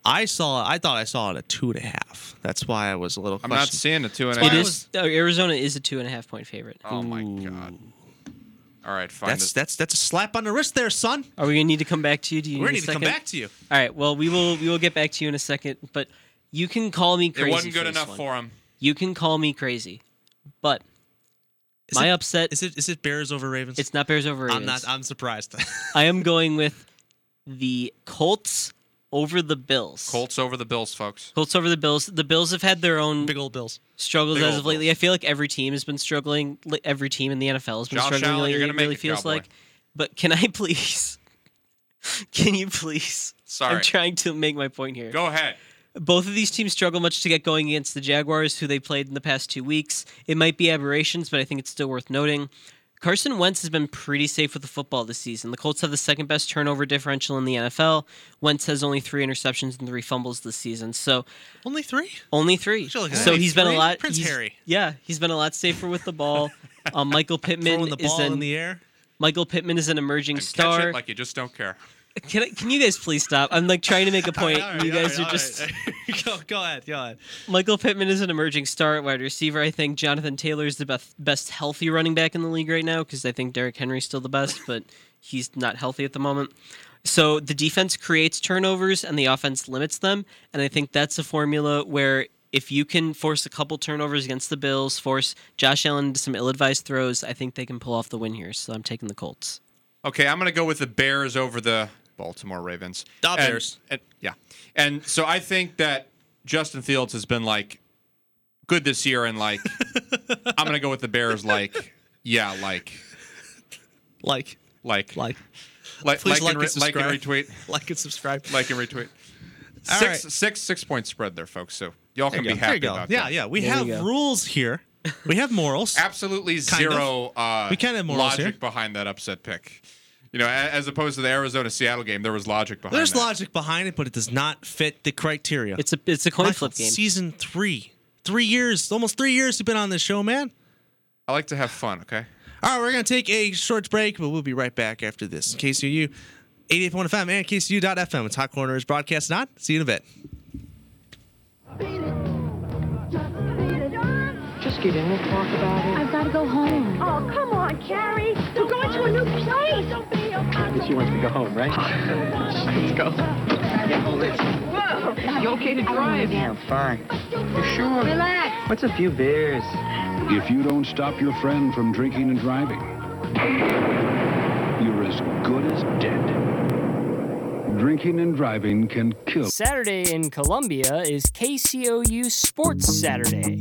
I saw. I thought I saw it at two and a half. That's why I was a little. I'm not questioning. seeing a two and a Why half. It I is uh, Arizona is a two and a half point favorite. Oh my god! All right, fine. That's that's that's a slap on the wrist there, son. Are we gonna need to come back to you? Do you We're gonna need need a to come back to you. All right. Well, we will we will get back to you in a second, but you can call me crazy. it wasn't good this enough one. for him. You can call me crazy, but Is my it- upset Is it is it Bears over Ravens? it's not Bears over Ravens. I'm not. I'm surprised. I am going with the Colts over the Bills. Colts over the Bills, folks. Colts over the Bills. The Bills have had their own Big old Bills. struggles Big as of lately. I feel like every team has been struggling. Every team in the NFL has been Josh struggling Allen, lately. you're it make really it, feels cowboy. like. But can I please? Can you please? Sorry. I'm trying to make my point here. Go ahead. Both of these teams struggle much to get going against the Jaguars, who they played in the past two weeks. It might be aberrations, but I think it's still worth noting. Carson Wentz has been pretty safe with the football this season. The Colts have the second best turnover differential in the NFL. Wentz has only three interceptions and three fumbles this season. So Only three. only three. Sure, look at So that. he's been a lot. Prince Harry. Yeah, he's been a lot safer with the ball. Um, Michael Pittman Throwing the is an in the air. Michael Pittman is an emerging And catch star. it like you just don't care. Can I, can you guys please stop? I'm like trying to make a point. Right, you guys right, are just. right. go, go ahead. Go ahead. Michael Pittman is an emerging star at wide receiver. I think Jonathan Taylor is the best, best healthy running back in the league right now because I think Derrick Henry's still the best, but he's not healthy at the moment. So the defense creates turnovers and the offense limits them. And I think that's a formula where if you can force a couple turnovers against the Bills, force Josh Allen to some ill advised throws, I think they can pull off the win here. So I'm taking the Colts. Okay, I'm going to go with the Bears over the Baltimore Ravens. The And- Bears. and- yeah. And so I think that Justin Fields has been like good this year and like I'm going to go with the Bears like yeah, like Like, like like, like Please like, like and, and re- like and retweet, like and subscribe. like and retweet. All Six right. six six point spread there, folks. So y'all There can be go. There happy you go. about Yeah, that. yeah. We There have rules here. We have morals. Absolutely Kind zero uh, We can have morals logic here. behind that upset pick. You know, as opposed to the Arizona Seattle game, there was logic behind it. There's that. logic behind it, but it does not fit the criteria. It's a it's a coin Michael, flip game. Season three, three years, almost three years you've been on this show, man. I like to have fun, okay? All right, we're gonna take a short break, but we'll be right back after this. KCOU, 88.1 FM and KCOU.FM. It's Hot Corner is broadcasting on. See you in a bit. Just get in and talk about it. I've got to go home. Oh, come on, Carrie. We're going to a new place. I guess she wants me to go home, right? Let's go. Careful, Liz. Whoa. You okay to drive? Yeah, fine. You sure? Relax. What's a few beers? If you don't stop your friend from drinking and driving, you're as good as dead. Drinking and driving can kill. Saturday in Columbia is KCOU Sports Saturday.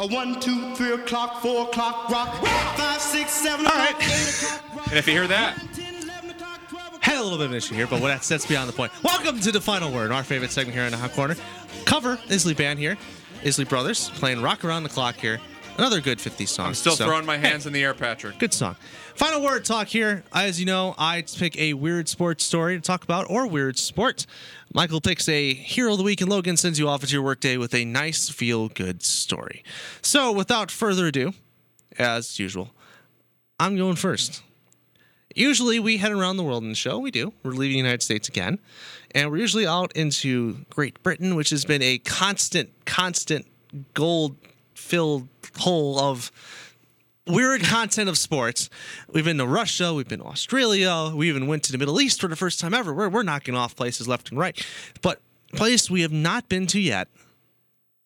A one, two, three o'clock, four o'clock, rock, five, six, seven, All right. And if you hear that, Had a little bit of an issue here, but what that's, that's beyond the point. Welcome to the final word, our favorite segment here in the Hot Corner. Cover Isley Band here, Isley Brothers playing "Rock Around the Clock" here. Another good 50s song. I'm still So- throwing my hands in the air, Patrick. Good song. Final word talk here. As you know, I pick a weird sports story to talk about or weird sport. Michael picks a hero of the week, and Logan sends you off into your workday with a nice, feel good story. So, without further ado, as usual, I'm going first. Usually, we head around the world in the show. We do. We're leaving the United States again. And we're usually out into Great Britain, which has been a constant, constant gold filled hole of weird content of sports. We've been to Russia, we've been to Australia, we even went to the Middle East for the first time ever. We're, we're knocking off places left and right. But place we have not been to yet,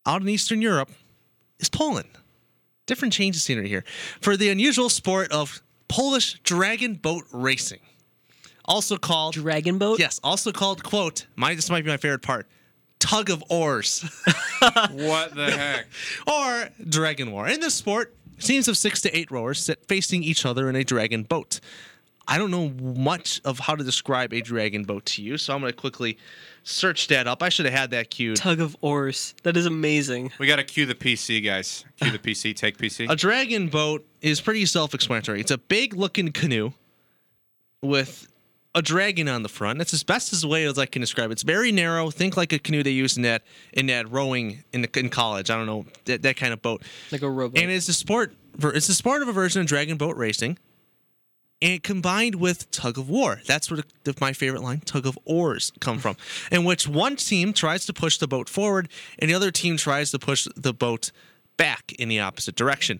out in Eastern Europe, is Poland. Different change of scenery here. For the unusual sport of Polish dragon boat racing. Also called Dragon boat? Yes, also called quote, my this might be my favorite part. Tug of oars. what the heck? or dragon war. In this sport, teams of six to eight rowers sit facing each other in a dragon boat. I don't know much of how to describe a dragon boat to you, so I'm going to quickly search that up. I should have had that queued. Tug of oars. That is amazing. We got to cue the PC, guys. Cue the PC. Take PC. A dragon boat is pretty self-explanatory. It's a big-looking canoe with a dragon on the front. That's as best as way as I can describe it. It's very narrow. Think like a canoe they use in that in that rowing in the, in college. I don't know that, that kind of boat. Like a rowboat. And it's a sport. It's a sport of a version of dragon boat racing, and combined with tug of war. That's where the, my favorite line, tug of oars, come from. In which one team tries to push the boat forward, and the other team tries to push the boat back in the opposite direction.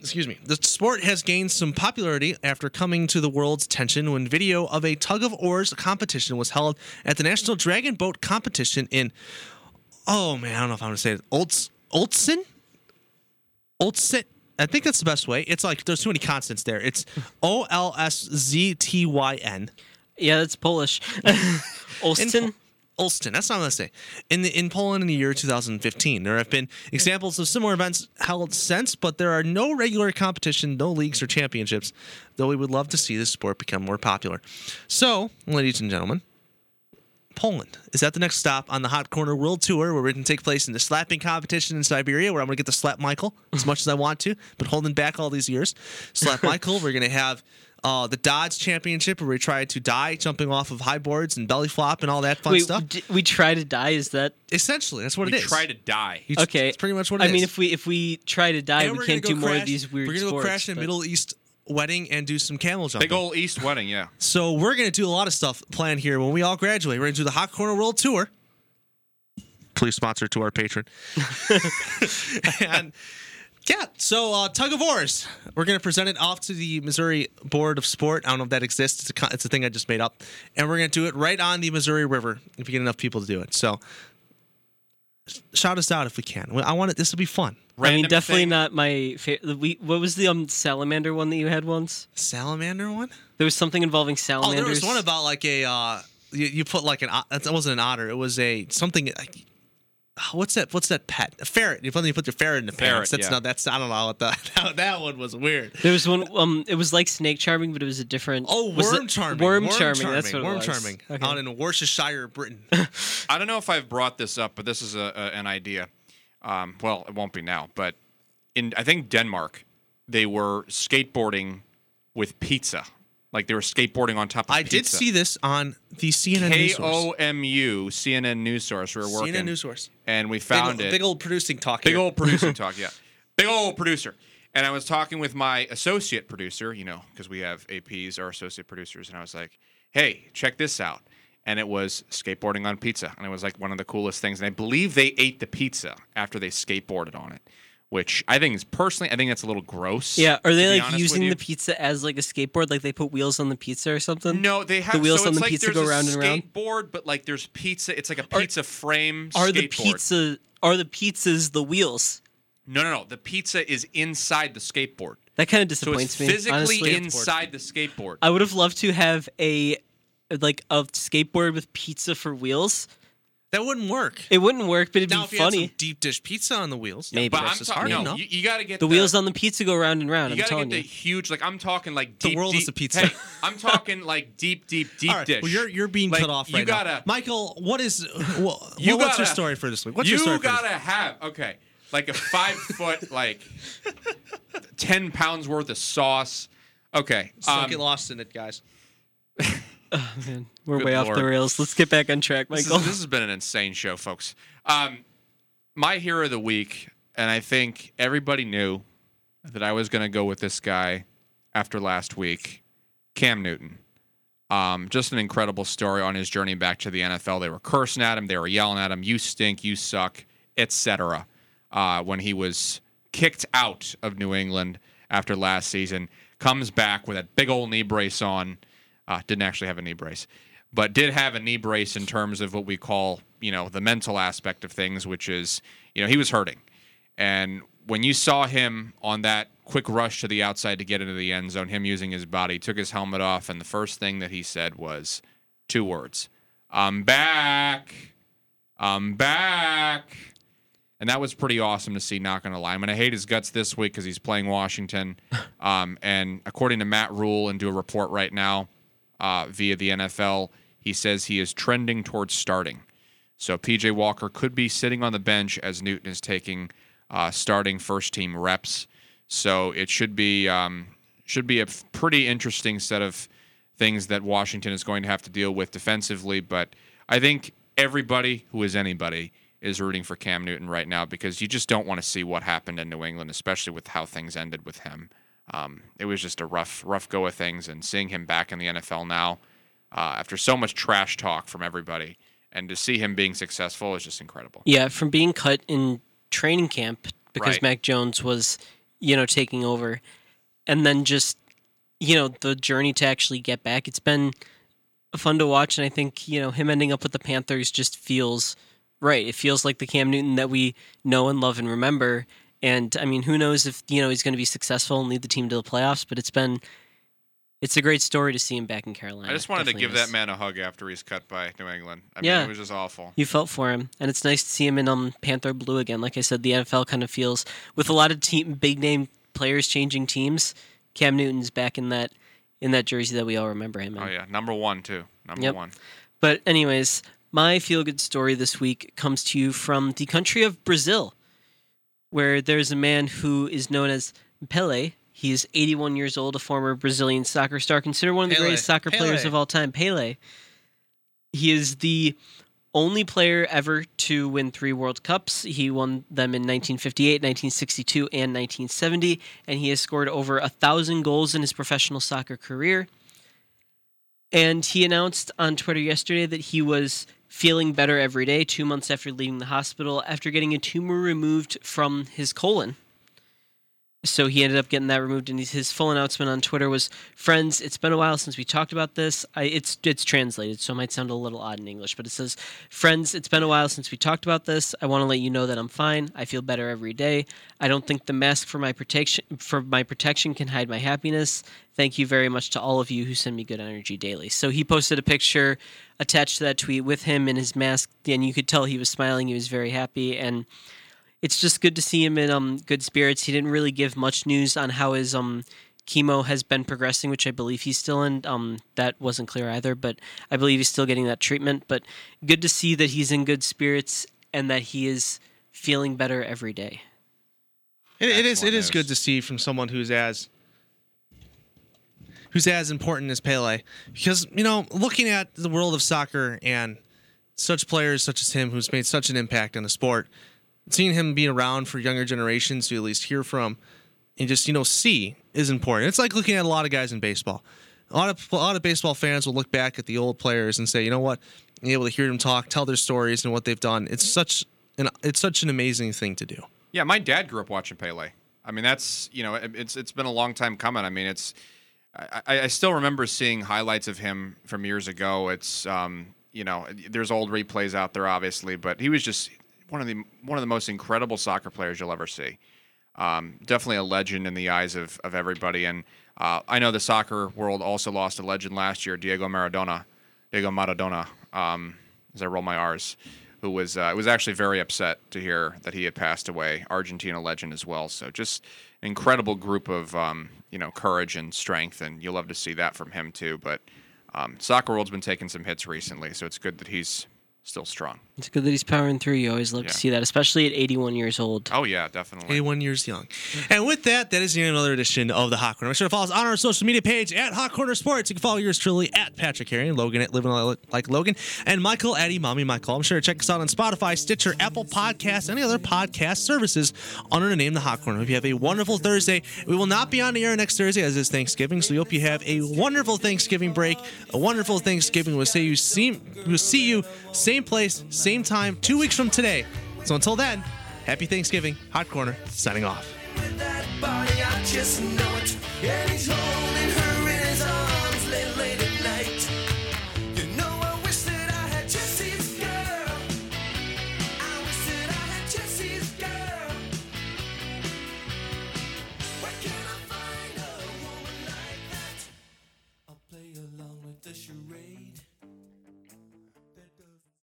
Excuse me. The sport has gained some popularity after coming to the world's attention when video of a tug of oars competition was held at the National Dragon Boat Competition in, oh man, I don't know if I'm going to say it, Olds, Olsen? Olsen? I think that's the best way. It's like there's too many consonants there. It's O L S Z T Y N. Yeah, that's Polish. Olsten? Olsten. That's not what I'm gonna say. In the in Poland in the year 2015, there have been examples of similar events held since, but there are no regular competition, no leagues or championships. Though we would love to see this sport become more popular. So, ladies and gentlemen, Poland is that the next stop on the Hot Corner World Tour, where we can take place in the slapping competition in Siberia, where I'm going to get to slap Michael as much as I want to, but holding back all these years. Slap Michael. We're going to have uh, the Dodge Championship, where we try to die jumping off of high boards and belly flop and all that fun Wait, stuff. d- we try to die. Is that essentially that's what it is. we it is? try to die. You- okay? It's pretty much what it I is. mean, if we if we try to die, And we we're can't gonna do go more of crash- these weird We're gonna go sports. crash in a but- Middle East wedding and do some camel jumping. Big old East wedding, yeah. So we're gonna do a lot of stuff planned here when we all graduate. We're gonna do the Hot Corner World Tour. Please sponsor to our patron. and yeah, so uh, tug of wars. We're gonna present it off to the Missouri Board of Sport. I don't know if that exists. It's a con- it's a thing I just made up, and we're gonna do it right on the Missouri River if you get enough people to do it. So shout us out if we can. I want it. This will be fun. I mean, definitely not my favorite. We, what was the um, salamander one that you had once? Salamander one? There was something involving Oh, salamanders. there was one about like a uh, you, you put like an ot- that wasn't an otter. It was a something. Like, what's that? What's that pet? A ferret. You put you put your ferret in the Ferret, pants. That's yeah. not. That's I don't know what the, that, that one was weird. There was one. Um, it was like snake charming, but it was a different. Oh, was worm it- charming. Worm, charming. That's what worm it was. charming. Okay. Out in Worcestershire, Britain. I don't know if I've brought this up, but this is a, a, an idea. Um, well, it won't be now, but in I think Denmark, they were skateboarding with pizza. Like they were skateboarding on top of pizza. I did pizza. see this on the CNN news source. O M U CNN news source. We were working. CNN news source. and we Big, found ol- it. big old producing talk. Big here. old producing talk, yeah. Big old producer. And I was talking with my associate producer, you know, because we have APs, our associate producers, and I was like, hey, check this out. And it was skateboarding on pizza. And it was like one of the coolest things. And I believe they ate the pizza after they skateboarded on it, which I think is personally, I think that's a little gross. Yeah, are they like using the pizza as like a skateboard? Like they put wheels on the pizza or something? No, they have the wheels so on it's the like pizza go a round and round. Skateboard, but like there's pizza. It's like a pizza frame. Are the pizza are the pizzas the wheels? No, no, no. The pizza is inside the skateboard. That kind of So it's disappoints me. physically honestly. inside the skateboard. I would have loved to have a like a skateboard with pizza for wheels. That wouldn't work. It wouldn't work, but it'd Now, be if you had funny. some deep dish pizza on the wheels, Maybe. But I'm versus talking. hard, No, no. you, you got to get the, wheels on the pizza go round and round. You I'm gotta telling get you. the huge, like I'm talking like deep, The deep, world is a pizza. Hey, I'm talking like deep, deep, deep All right, dish. Well, you're you're being Like, cut off right you gotta, now. Michael, what is well, You what's your gotta- story for this week? What's you your story for this gotta have okay, like a five foot, like ten pounds worth of sauce. Okay, Just don't um, get lost in it, guys. Oh, man. We're Good way off the rails. Let's get back on track, This, Michael. is, this has been an insane show, folks. Um, my hero of the week, and I think everybody knew that I was going to go with this guy after last week, Cam Newton. Um, just an incredible story on his journey back to the NFL. They were cursing at him, they were yelling at him, "You stink, you suck," etc. Uh, when he was kicked out of New England after last season, comes back with that big old knee brace on. Uh, didn't actually have a knee brace, but did have a knee brace in terms of what we call, you know, the mental aspect of things, which is, you know, he was hurting. And when you saw him on that quick rush to the outside to get into the end zone, him using his body, took his helmet off, and the first thing that he said was two words I'm back. I'm back. And that was pretty awesome to see, not going to lie. I'm going to hate his guts this week because he's playing Washington. Um, and according to Matt Rhule, and do a report right now uh, via the NFL, he says he is trending towards starting. So PJ Walker could be sitting on the bench as Newton is taking uh, starting first team reps. So it should be um, should be a pretty interesting set of things that Washington is going to have to deal with defensively. But I think everybody who is anybody is rooting for Cam Newton right now because you just don't want to see what happened in New England, especially with how things ended with him. Um, it was just a rough, rough go of things, and seeing him back in the NFL now, uh, after so much trash talk from everybody, and to see him being successful is just incredible. Yeah, from being cut in training camp because Right. Mac Jones was, you know, taking over, and then just, you know, the journey to actually get back. It's been fun to watch, and I think you know him ending up with the Panthers just feels right. It feels like the Cam Newton that we know and love and remember. And I mean, who knows if you know he's going to be successful and lead the team to the playoffs? But it's been, it's a great story to see him back in Carolina. I just wanted to give is. that man a hug after he's cut by New England. I Yeah. mean, it was just awful. You felt for him, and it's nice to see him in um Panther blue again. Like I said, the NFL kind of feels with a lot of team big name players changing teams. Cam Newton's back in that in that jersey that we all remember him in. Oh yeah, number one too. Number Yep. one. But anyways, my feel good story this week comes to you from the country of Brazil, where there's a man who is known as Pele. He is 81 years old, a former Brazilian soccer star, considered one of the Pele. greatest soccer players of all time. Pele. He is the only player ever to win three World Cups. He won them in 1958, 1962, and 1970, and he has scored over a thousand goals in his professional soccer career. And he announced on Twitter yesterday that he was feeling better every day, two months after leaving the hospital after getting a tumor removed from his colon. So he ended up getting that removed, and his- full announcement on Twitter was, "Friends, it's been a while since we talked about this. I, it's it's translated, so it might sound a little odd in English, but it says, "Friends, it's been a while since we talked about this. I want to let you know that I'm fine. I feel better every day. I don't think the mask for my protection for my protection can hide my happiness. Thank you very much to all of you who send me good energy daily." So he posted a picture attached to that tweet with him in his mask, and you could tell he was smiling. He was very happy, and it's just good to see him in um good spirits. He didn't really give much news on how his um chemo has been progressing, which I believe he's still in. Um, that wasn't clear either, but I believe he's still getting that treatment. But good to see that he's in good spirits and that he is feeling better every day. It, it is. It Excellent is news. good to see from someone who's as who's as important as Pele. Because, you know, looking at the world of soccer and such players such as him who's made such an impact on the sport, seeing him be around for younger generations to at least hear from and just, you know, see is important. It's like looking at a lot of guys in baseball. A lot of a lot of baseball fans will look back at the old players and say, you know what, being able to hear them talk, tell their stories and what they've done. It's such an it's such an amazing thing to do. Yeah, my dad grew up watching Pele. I mean, that's you know, it's it's been a long time coming. I mean, it's I, I still remember seeing highlights of him from years ago. It's um, you know, there's old replays out there, obviously, but he was just one of the one of the most incredible soccer players you'll ever see. Um, definitely a legend in the eyes of of everybody. And uh, I know the soccer world also lost a legend last year, Diego Maradona. Diego Maradona. Um, as I roll my R's who was uh, was actually very upset to hear that he had passed away. Argentina legend as well. So just an incredible group of um, you know courage and strength, and you'll love to see that from him too. But um, soccer world's been taking some hits recently, so it's good that he's still strong. It's good that he's powering through. You always love Yeah. to see that, especially at 81 years old. Oh yeah, definitely. 81 years young. And with that, that is the end of another edition of the Hot Corner. Make sure to follow us on our social media page at Hot Corner Sports. You can follow yours truly at Patrick Herring, Logan at Living Like like Logan and Michael at Mommy Michael. I'm sure to check us out on Spotify, Stitcher, Apple Podcasts, any other podcast services under the name The Hot Corner. Hope you have a wonderful Thursday. We will not be on the air next Thursday as is Thanksgiving, so we hope you have a wonderful Thanksgiving break, a wonderful Thanksgiving. We'll see you, see, we'll see you same place, same same time, two weeks from today. So until then, happy Thanksgiving. Hot Corner, signing off.